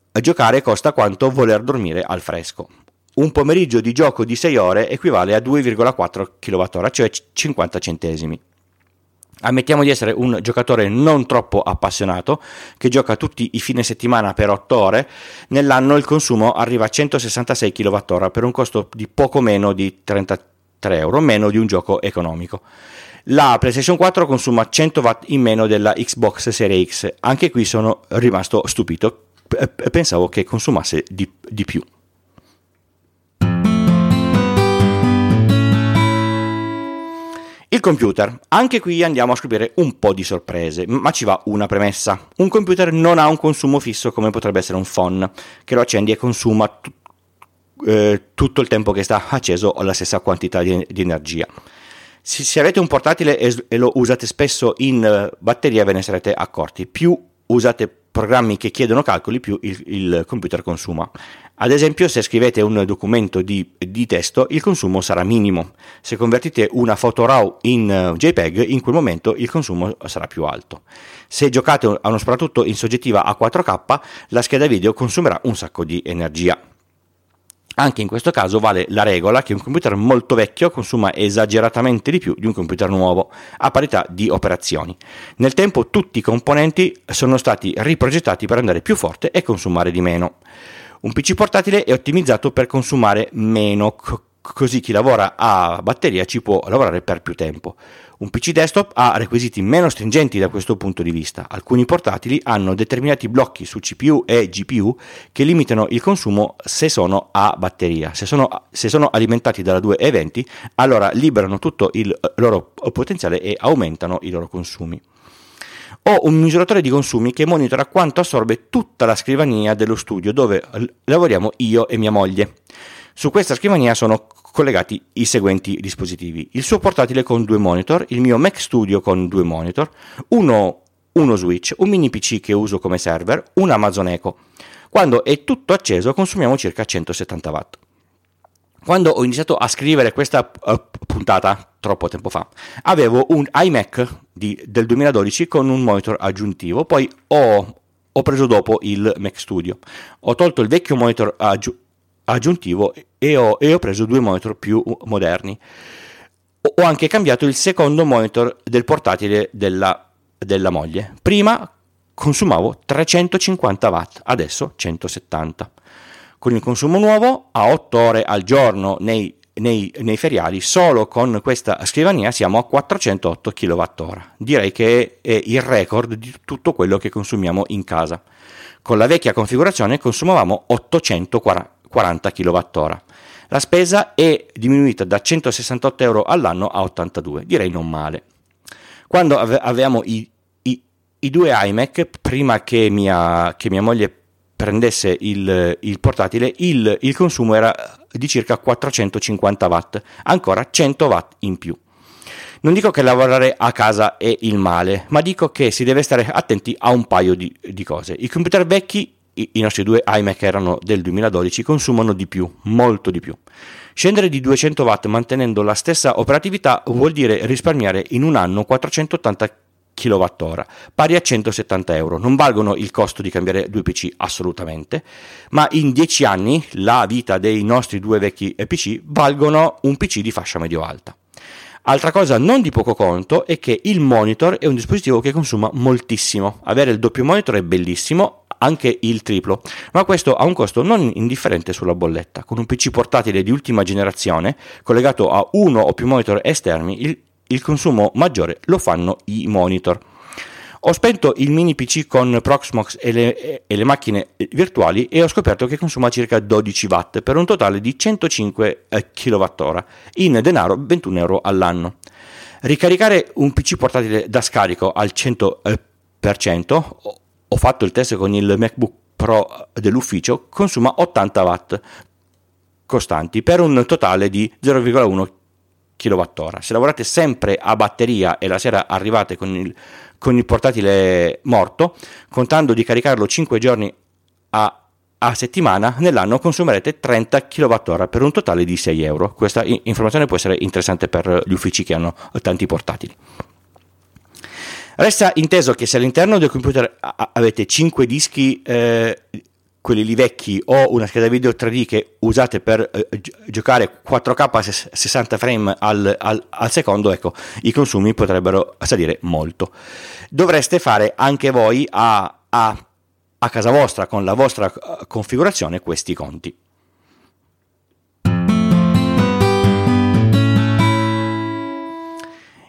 Giocare costa quanto voler dormire al fresco. Un pomeriggio di gioco di 6 ore equivale a 2,4 kWh, cioè 50 centesimi. Ammettiamo di essere un giocatore non troppo appassionato, che gioca tutti i fine settimana per 8 ore, nell'anno il consumo arriva a 166 kWh per un costo di poco meno di 33 euro, meno di un gioco economico. La PlayStation 4 consuma 100 watt in meno della Xbox Series X, anche qui sono rimasto stupito, pensavo che consumasse di, di più. Il computer. Anche qui andiamo a scoprire un po' di sorprese, ma ci va una premessa. Un computer non ha un consumo fisso come potrebbe essere un phone, che lo accendi e consuma t- eh, tutto il tempo che sta acceso la stessa quantità di, di energia. Se, se, avete un portatile e, e, lo usate spesso in uh, batteria ve ne sarete accorti. Più usate programmi che chiedono calcoli, più il, il computer consuma. Ad esempio, se scrivete un documento di, di, testo, il consumo sarà minimo. Se convertite una foto RAW in uh, JPEG, in quel momento il consumo sarà più alto. Se giocate a uno soprattutto in soggettiva a 4K, la scheda video consumerà un sacco di energia. Anche in questo caso vale la regola che un computer molto vecchio consuma esageratamente di più di un computer nuovo, a parità di operazioni. Nel tempo tutti i componenti sono stati riprogettati per andare più forte e consumare di meno. Un PC portatile è ottimizzato per consumare meno, così chi lavora a batteria ci può lavorare per più tempo. Un PC desktop ha requisiti meno stringenti da questo punto di vista. Alcuni portatili hanno determinati blocchi su CPU e GPU che limitano il consumo se sono a batteria. Se sono, se sono alimentati dalla 220, allora liberano tutto il loro potenziale e aumentano i loro consumi. Ho un misuratore di consumi che monitora quanto assorbe tutta la scrivania dello studio dove lavoriamo io e mia moglie. Su questa scrivania sono collegati i seguenti dispositivi. Il suo portatile con due monitor, il mio Mac Studio con due monitor, uno, uno switch, un mini PC che uso come server, un Amazon Echo. Quando è tutto acceso consumiamo circa 170 watt. Quando ho iniziato a scrivere questa uh, puntata, troppo tempo fa, avevo un iMac di, del 2012 con un monitor aggiuntivo, poi ho, ho, preso dopo il Mac Studio. Ho tolto il vecchio monitor aggi- aggiuntivo e ho, e ho, preso due monitor più moderni. Ho anche cambiato il secondo monitor del portatile della, della moglie. Prima consumavo 350 watt, adesso 170 con il consumo nuovo a 8 ore al giorno nei, nei, nei feriali, solo con questa scrivania siamo a 408 kWh. Direi che è il record di tutto quello che consumiamo in casa. Con la vecchia configurazione consumavamo 840 kWh. La spesa è diminuita da 168 euro all'anno a 82, direi non male. Quando avevamo i, i, i due iMac, prima che mia, che mia moglie prendesse il, il portatile, il, il, consumo era di circa 450 watt, ancora 100 watt in più. Non dico che lavorare a casa è il male, ma dico che si deve stare attenti a un paio di, di cose. I computer vecchi, i, i nostri due iMac erano del 2012, consumano di più, molto di più. Scendere di 200 watt mantenendo la stessa operatività vuol dire risparmiare in un anno 480 kWh, pari a 170 euro. Non valgono il costo di cambiare due PC assolutamente, ma in 10 anni la vita dei nostri due vecchi PC valgono un PC di fascia medio-alta. Altra cosa non di poco conto è che il monitor è un dispositivo che consuma moltissimo. Avere il doppio monitor è bellissimo, anche il triplo, ma questo ha un costo non indifferente sulla bolletta. Con un PC portatile di ultima generazione, collegato a uno o più monitor esterni, il, il consumo maggiore lo fanno i monitor. Ho spento il mini PC con Proxmox e le, e le, macchine virtuali e ho scoperto che consuma circa 12 watt per un totale di 105 kWh, in denaro 21 euro all'anno. Ricaricare un PC portatile da scarico al 100%, ho fatto il test con il MacBook Pro dell'ufficio, consuma 80 watt costanti per un totale di 0,1 kWh. Se lavorate sempre a batteria e la sera arrivate con il con il portatile morto, contando di caricarlo 5 giorni a, a settimana, nell'anno consumerete 30 kWh per un totale di 6 euro. Questa informazione può essere interessante per gli uffici che hanno tanti portatili. Resta inteso che se all'interno del computer avete 5 dischi eh, quelli lì vecchi o una scheda video 3D che usate per eh, giocare 4K a 60 frame al, al, al, secondo, ecco, i consumi potrebbero salire molto. Dovreste fare anche voi a, a, a casa vostra, con la vostra eh, configurazione, questi conti.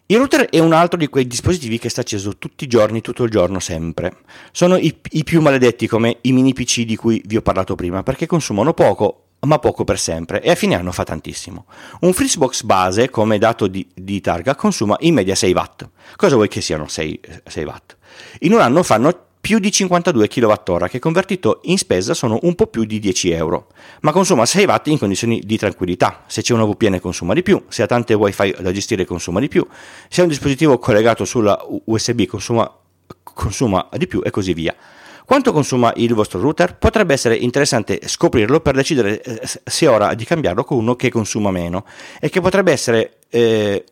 Il router è un altro di quei dispositivi che sta acceso tutti i giorni, tutto il giorno, sempre. Sono i, i, più maledetti come i mini PC di cui vi ho parlato prima, perché consumano poco, ma poco per sempre, e a fine anno fa tantissimo. Un Fritzbox base, come dato di, di targa, consuma in media 6 watt. Cosa vuoi che siano 6, 6 watt? In un anno fanno più di 52 kWh che convertito in spesa sono un po' più di 10 euro, ma consuma 6 watt in condizioni di tranquillità. Se c'è una VPN consuma di più, se ha tante wifi da gestire consuma di più, se ha un dispositivo collegato sulla USB consuma, consuma di più e così via. Quanto consuma il vostro router? Potrebbe essere interessante scoprirlo per decidere eh, se è ora di cambiarlo con uno che consuma meno e che potrebbe essere eh,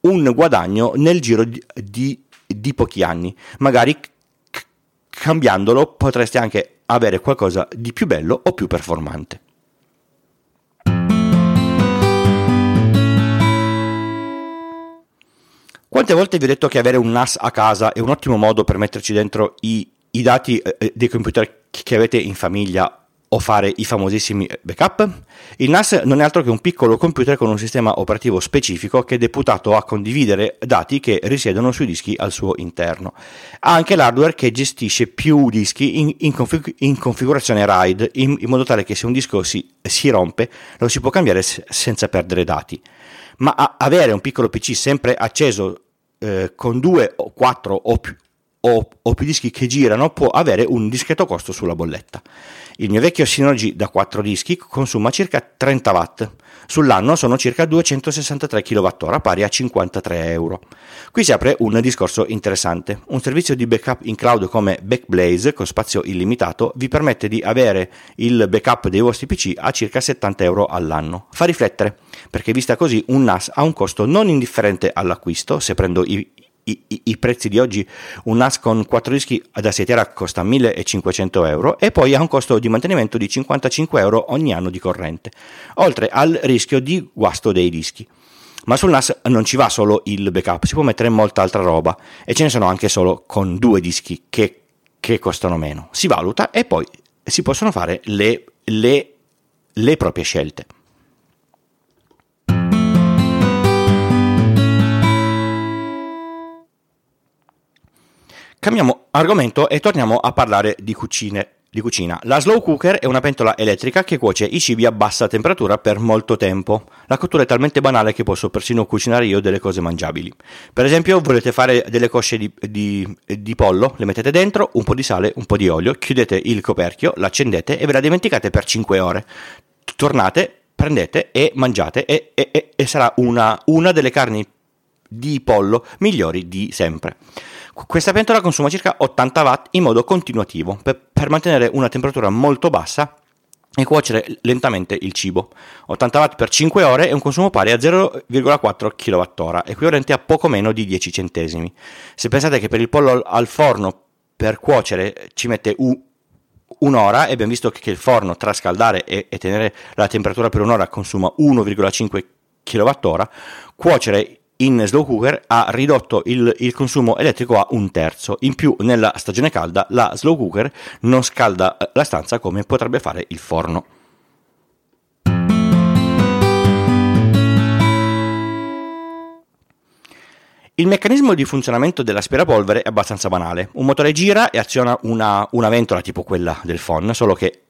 un guadagno nel giro di, di, di pochi anni, magari cambiandolo potresti anche avere qualcosa di più bello o più performante. Quante volte vi ho detto che avere un NAS a casa è un ottimo modo per metterci dentro i, i dati eh, dei computer che avete in famiglia o fare i famosissimi backup? Il NAS non è altro che un piccolo computer con un sistema operativo specifico che è deputato a condividere dati che risiedono sui dischi al suo interno. Ha anche l'hardware che gestisce più dischi in, in, config- in configurazione RAID in, in, modo tale che se un disco si, si rompe lo si può cambiare s- senza perdere dati. Ma avere un piccolo PC sempre acceso eh, con due o quattro o più, o, o più dischi che girano può avere un discreto costo sulla bolletta. Il mio vecchio Synology da 4 dischi consuma circa 30 watt. Sull'anno sono circa 263 kWh, pari a 53 euro. Qui si apre un discorso interessante. Un servizio di backup in cloud come Backblaze, con spazio illimitato, vi permette di avere il backup dei vostri PC a circa 70 euro all'anno. Fa riflettere, perché vista così un NAS ha un costo non indifferente all'acquisto, se prendo i, i, i, i, prezzi di oggi un NAS con 4 dischi da 6 tera costa 1500 euro e poi ha un costo di mantenimento di 55 euro ogni anno di corrente, oltre al rischio di guasto dei dischi. Ma sul NAS non ci va solo il backup, si può mettere molta altra roba e ce ne sono anche solo con due dischi che, che costano meno. Si valuta e poi si possono fare le, le, le proprie scelte. Cambiamo argomento e torniamo a parlare di cucine di cucina. La slow cooker è una pentola elettrica che cuoce i cibi a bassa temperatura per molto tempo. La cottura è talmente banale che posso persino cucinare io delle cose mangiabili. Per esempio, volete fare delle cosce di, di, di pollo, le mettete dentro, un po' di sale, un po' di olio, chiudete il coperchio, l'accendete e ve la dimenticate per 5 ore. Tornate, prendete e mangiate e, e, e sarà una, una delle carni di pollo migliori di sempre. Questa pentola consuma circa 80 watt in modo continuativo per, per mantenere una temperatura molto bassa e cuocere lentamente il cibo. 80 watt per 5 ore è un consumo pari a 0,4 kWh, equivalente a poco meno di 10 centesimi. Se pensate che per il pollo al forno per cuocere ci mette u- un'ora e abbiamo visto che il forno tra scaldare e, e tenere la temperatura per un'ora consuma 1,5 kWh, cuocere in slow cooker ha ridotto il, il, consumo elettrico a un terzo. In più, nella stagione calda, la slow cooker non scalda eh, la stanza come potrebbe fare il forno. Il meccanismo di funzionamento dell'aspirapolvere è abbastanza banale. Un motore gira e aziona una, una ventola tipo quella del phon, solo che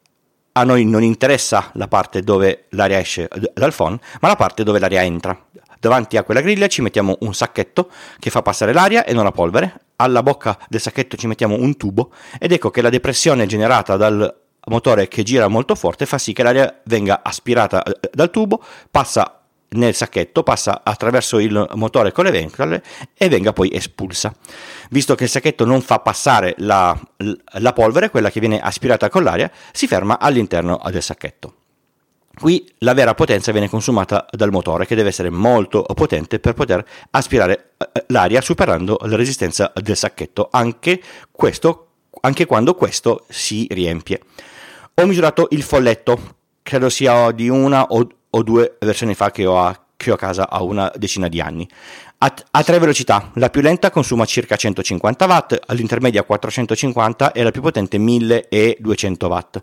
a noi non interessa la parte dove l'aria esce dal phon, ma la parte dove l'aria entra. Davanti a quella griglia ci mettiamo un sacchetto che fa passare l'aria e non la polvere. Alla bocca del sacchetto ci mettiamo un tubo ed ecco che la depressione generata dal motore che gira molto forte fa sì che l'aria venga aspirata eh, dal tubo, passa nel sacchetto, passa attraverso il motore con le ventole e venga poi espulsa. Visto che il sacchetto non fa passare la, la polvere, quella che viene aspirata con l'aria, si ferma all'interno del sacchetto. Qui la vera potenza viene consumata dal motore che deve essere molto potente per poter aspirare eh, l'aria superando la resistenza del sacchetto, anche, questo, anche quando questo si riempie. Ho misurato il folletto, credo sia di una o, o due versioni fa che ho, a, che ho, a, casa a una decina di anni. A, a, tre velocità, la più lenta consuma circa 150 watt, all'intermedia 450 e la più potente 1200 watt.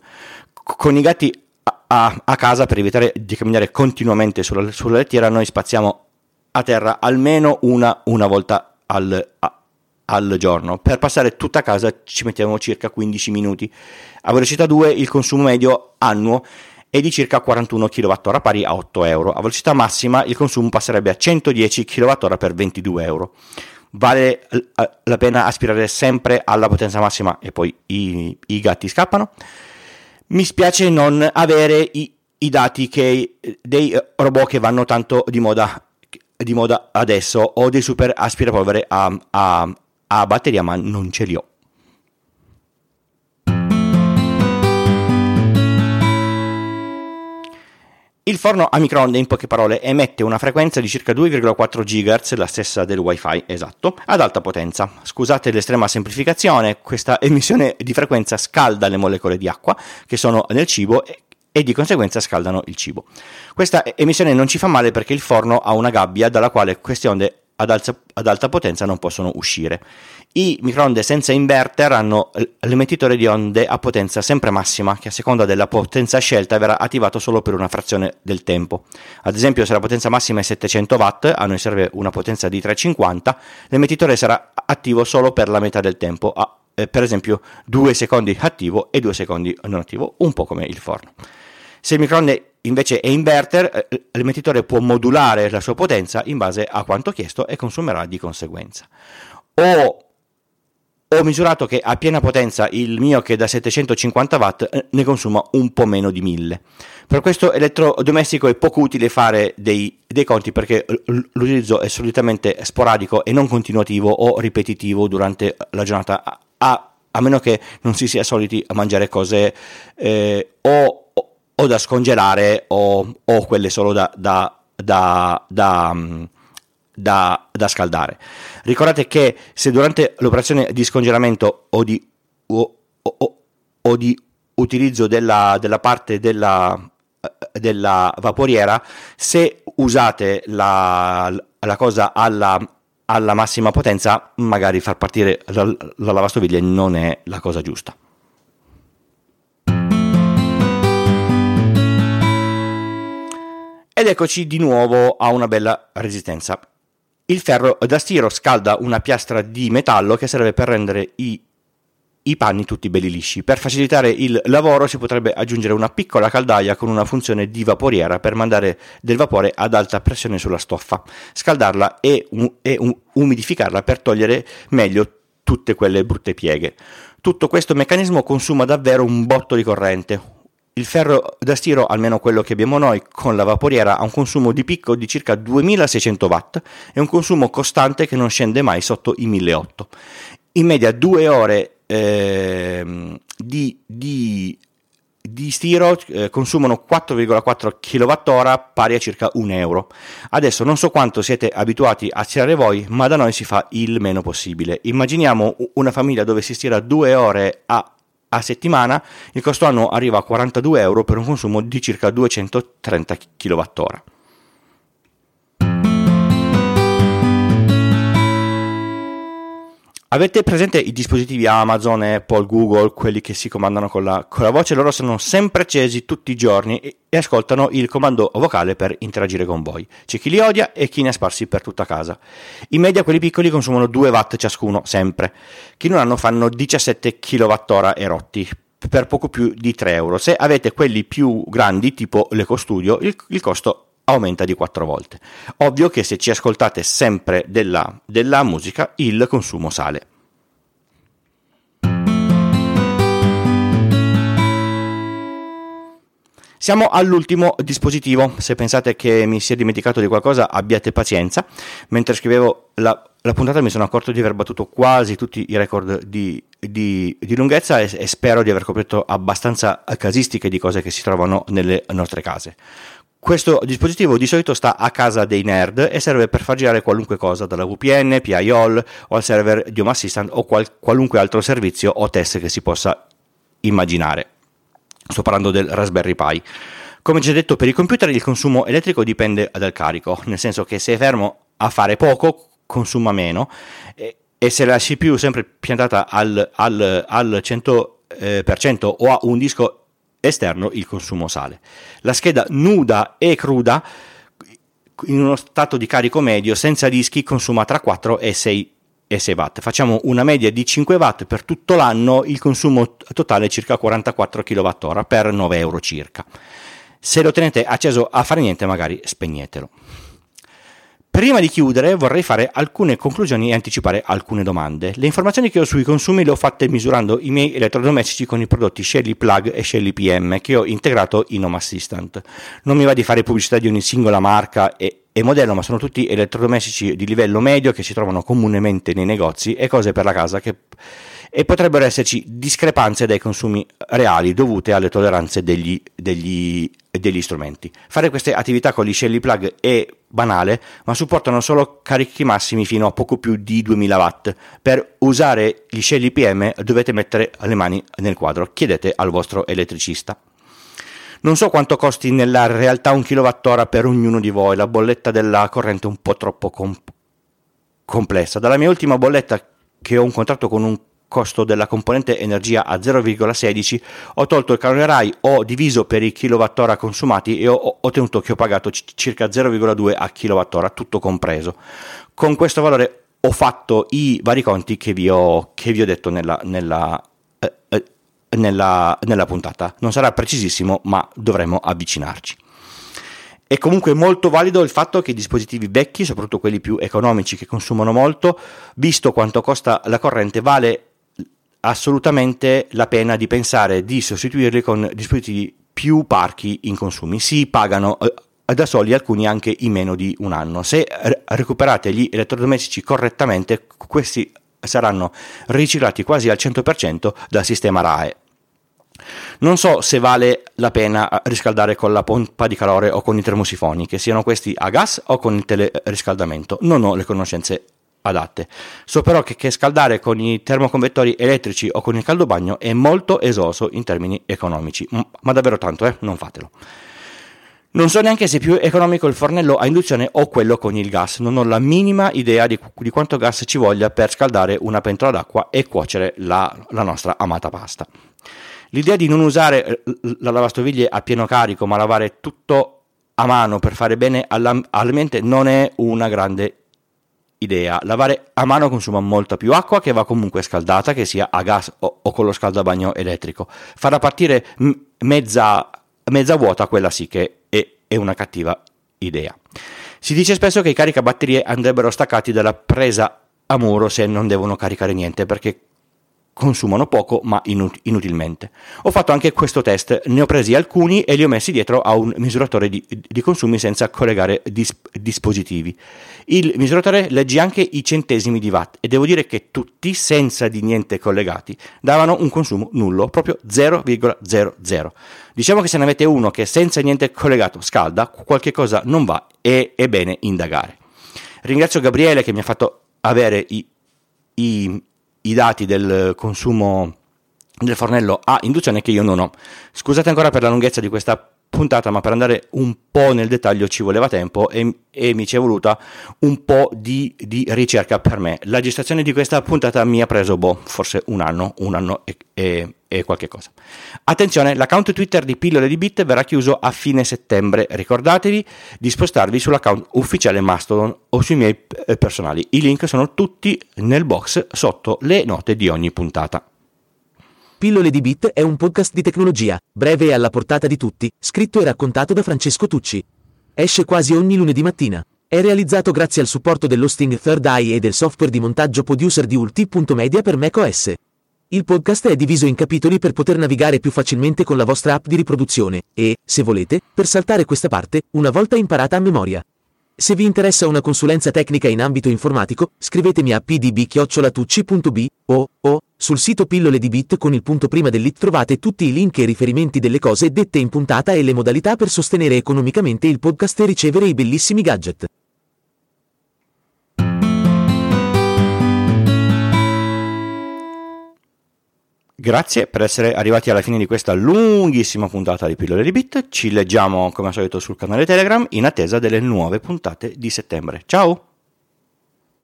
Con i gatti a, a, casa per evitare di camminare continuamente sulla, sulla, lettiera, noi spaziamo a terra almeno una, una volta al, a, al, giorno. Per passare tutta casa ci mettiamo circa 15 minuti. A velocità 2 il consumo medio annuo è di circa 41 kWh pari a 8 euro. A velocità massima il consumo passerebbe a 110 kWh per 22 euro. Vale la pena aspirare sempre alla potenza massima e poi i, i gatti scappano? Mi spiace non avere i, i dati che, dei eh, robot che vanno tanto di moda, di moda adesso o dei super aspirapolvere a, a, a batteria, ma non ce li ho. Il forno a microonde, in poche parole, emette una frequenza di circa 2,4 GHz, la stessa del WiFi, esatto, ad alta potenza. Scusate l'estrema semplificazione, questa emissione di frequenza scalda le molecole di acqua che sono nel cibo e, e di conseguenza scaldano il cibo. Questa emissione non ci fa male perché il forno ha una gabbia dalla quale queste onde ad, alza, ad alta potenza non possono uscire. I microonde senza inverter hanno l'emettitore di onde a potenza sempre massima, che a seconda della potenza scelta verrà attivato solo per una frazione del tempo. Ad esempio, se la potenza massima è 700 watt, a noi serve una potenza di 350, l'emettitore sarà attivo solo per la metà del tempo, a, eh, per esempio 2 secondi attivo e 2 secondi non attivo, un po' come il forno. Se il microonde invece è inverter, eh, l'emettitore può modulare la sua potenza in base a quanto chiesto e consumerà di conseguenza. O ho misurato che a piena potenza il mio che da 750 watt eh, ne consuma un po' meno di 1000. Per questo elettrodomestico è poco utile fare dei, dei conti perché l'utilizzo è solitamente sporadico e non continuativo o ripetitivo durante la giornata, a, a meno che non si sia soliti a mangiare cose eh, o o da scongelare o, o quelle solo da, da, da, da, da scaldare. Ricordate che se durante l'operazione di scongelamento o di, o, o, di utilizzo della, della parte della, della vaporiera, se usate la, la cosa alla, alla massima potenza, magari far partire la, la lavastoviglie non è la cosa giusta. Ed eccoci di nuovo a una bella resistenza. Il ferro da stiro scalda una piastra di metallo che serve per rendere i, i panni tutti belli lisci. Per facilitare il lavoro si potrebbe aggiungere una piccola caldaia con una funzione di vaporiera per mandare del vapore ad alta pressione sulla stoffa, scaldarla e, e umidificarla per togliere meglio tutte quelle brutte pieghe. Tutto questo meccanismo consuma davvero un botto di corrente. Il ferro da stiro, almeno quello che abbiamo noi con la vaporiera, ha un consumo di picco di circa 2600 watt e un consumo costante che non scende mai sotto i 1800. In media due ore eh, di, di, di, stiro eh, consumano 4,4 kWh pari a circa 1 euro. Adesso non so quanto siete abituati a stirare voi, ma da noi si fa il meno possibile. Immaginiamo una famiglia dove si stira due ore a a settimana, il costo annuo arriva a 42 euro per un consumo di circa 230 kWh. Avete presente i dispositivi Amazon, Apple, Google, quelli che si comandano con la, con la voce? Loro sono sempre accesi tutti i giorni e, e, ascoltano il comando vocale per interagire con voi. C'è chi li odia e chi ne ha sparsi per tutta casa. In media quelli piccoli consumano 2 watt ciascuno, sempre. Chi non hanno fanno 17 kWh erotti per poco più di 3 euro. Se avete quelli più grandi, tipo l'Eco Studio, il, il costo aumenta di 4 volte. Ovvio che se ci ascoltate sempre della, della musica, il consumo sale. Siamo all'ultimo dispositivo, se pensate che mi sia dimenticato di qualcosa abbiate pazienza, mentre scrivevo la, la puntata mi sono accorto di aver battuto quasi tutti i record di, di, di lunghezza e, e, spero di aver coperto abbastanza casistiche di cose che si trovano nelle nostre case. Questo dispositivo di solito sta a casa dei nerd e serve per far girare qualunque cosa, dalla VPN, PIOL o al server di Home Assistant o qual- qualunque altro servizio o test che si possa immaginare. Sto parlando del Raspberry Pi. Come già detto, per i computer il consumo elettrico dipende dal carico, nel senso che se è fermo a fare poco, consuma meno, e, e se la CPU è sempre piantata al, al, al 100% eh, o ha un disco esterno il consumo sale. La scheda nuda e cruda in uno stato di carico medio senza dischi consuma tra 4 e 6 e 6 watt. Facciamo una media di 5 watt per tutto l'anno, il consumo totale è circa 44 kWh per 9 euro circa. Se lo tenete acceso a fare niente, magari spegnetelo. Prima di chiudere vorrei fare alcune conclusioni e anticipare alcune domande. Le informazioni che ho sui consumi le ho fatte misurando i miei elettrodomestici con i prodotti Shelly Plug e Shelly PM che ho integrato in Home Assistant. Non mi va di fare pubblicità di ogni singola marca e, e modello, ma sono tutti elettrodomestici di livello medio che si trovano comunemente nei negozi e cose per la casa che e potrebbero esserci discrepanze dai consumi reali dovute alle tolleranze degli, degli, degli strumenti. Fare queste attività con gli Shelly Plug è banale, ma supportano solo carichi massimi fino a poco più di 2000 watt. Per usare gli Shelly PM dovete mettere le mani nel quadro, chiedete al vostro elettricista. Non so quanto costi nella realtà un kilowattora per ognuno di voi, la bolletta della corrente è un po' troppo com- complessa. Dalla mia ultima bolletta che ho un contratto con un costo della componente energia a 0,16 ho tolto il canone RAI, ho diviso per i kilowattora consumati e ho ottenuto che ho pagato c- circa 0,2 a kilowattora, tutto compreso. Con questo valore ho fatto i vari conti che vi ho, che vi ho detto nella, nella, eh, eh, nella, nella puntata. Non sarà precisissimo, ma dovremo avvicinarci. È comunque molto valido il fatto che i dispositivi vecchi, soprattutto quelli più economici che consumano molto, visto quanto costa la corrente, vale assolutamente la pena di pensare di sostituirli con dispositivi più parchi in consumi. Si pagano eh, da soli alcuni anche in meno di un anno. Se recuperate gli elettrodomestici correttamente, questi saranno riciclati quasi al 100% dal sistema RAE. Non so se vale la pena riscaldare con la pompa di calore o con i termosifoni, che siano questi a gas o con il teleriscaldamento. Non ho le conoscenze adatte. So però che, che, scaldare con i termoconvettori elettrici o con il caldobagno è molto esoso in termini economici, ma davvero tanto, eh? non fatelo. Non so neanche se è più economico il fornello a induzione o quello con il gas, non ho la minima idea di, di quanto gas ci voglia per scaldare una pentola d'acqua e cuocere la, la nostra amata pasta. L'idea di non usare eh, la lavastoviglie a pieno carico ma lavare tutto a mano per fare bene alla, alla mente non è una grande idea. Lavare a mano consuma molta più acqua che va comunque scaldata, che sia a gas o, o con lo scaldabagno elettrico. Farà partire m- mezza, mezza vuota, quella sì che è, è una cattiva idea. Si dice spesso che i caricabatterie andrebbero staccati dalla presa a muro se non devono caricare niente perché consumano poco ma inut- inutilmente. Ho fatto anche questo test, ne ho presi alcuni e li ho messi dietro a un misuratore di, di consumi senza collegare dis- dispositivi. Il misuratore legge anche i centesimi di watt e devo dire che tutti, senza di niente collegati, davano un consumo nullo, proprio 0,00. Diciamo che se ne avete uno che senza niente collegato scalda, qualche cosa non va e è bene indagare. Ringrazio Gabriele che mi ha fatto avere i, i i dati del consumo del fornello a induzione che io non ho. Scusate ancora per la lunghezza di questa puntata, ma per andare un po' nel dettaglio ci voleva tempo e, e mi ci è voluta un po' di, di, ricerca per me. La gestazione di questa puntata mi ha preso, boh, forse un anno, un anno e, e, e qualche cosa. Attenzione, l'account Twitter di Pillole di Bit verrà chiuso a fine settembre. Ricordatevi di spostarvi sull'account ufficiale Mastodon o sui miei eh, personali. I link sono tutti nel box sotto le note di ogni puntata. Pillole di Bit è un podcast di tecnologia, breve e alla portata di tutti, scritto e raccontato da Francesco Tucci. Esce quasi ogni lunedì mattina. È realizzato grazie al supporto dell'hosting Third Eye e del software di montaggio producer di ulti.media per macOS. Il podcast è diviso in capitoli per poter navigare più facilmente con la vostra app di riproduzione e, se volete, per saltare questa parte, una volta imparata a memoria. Se vi interessa una consulenza tecnica in ambito informatico, scrivetemi a pdb-tucci.b o, o sul sito pillole di bit con il punto prima dell'it trovate tutti i link e riferimenti delle cose dette in puntata e le modalità per sostenere economicamente il podcast e ricevere i bellissimi gadget. Grazie per essere arrivati alla fine di questa lunghissima puntata di Pillole di Bit. Ci leggiamo come al solito sul canale Telegram in attesa delle nuove puntate di settembre. Ciao!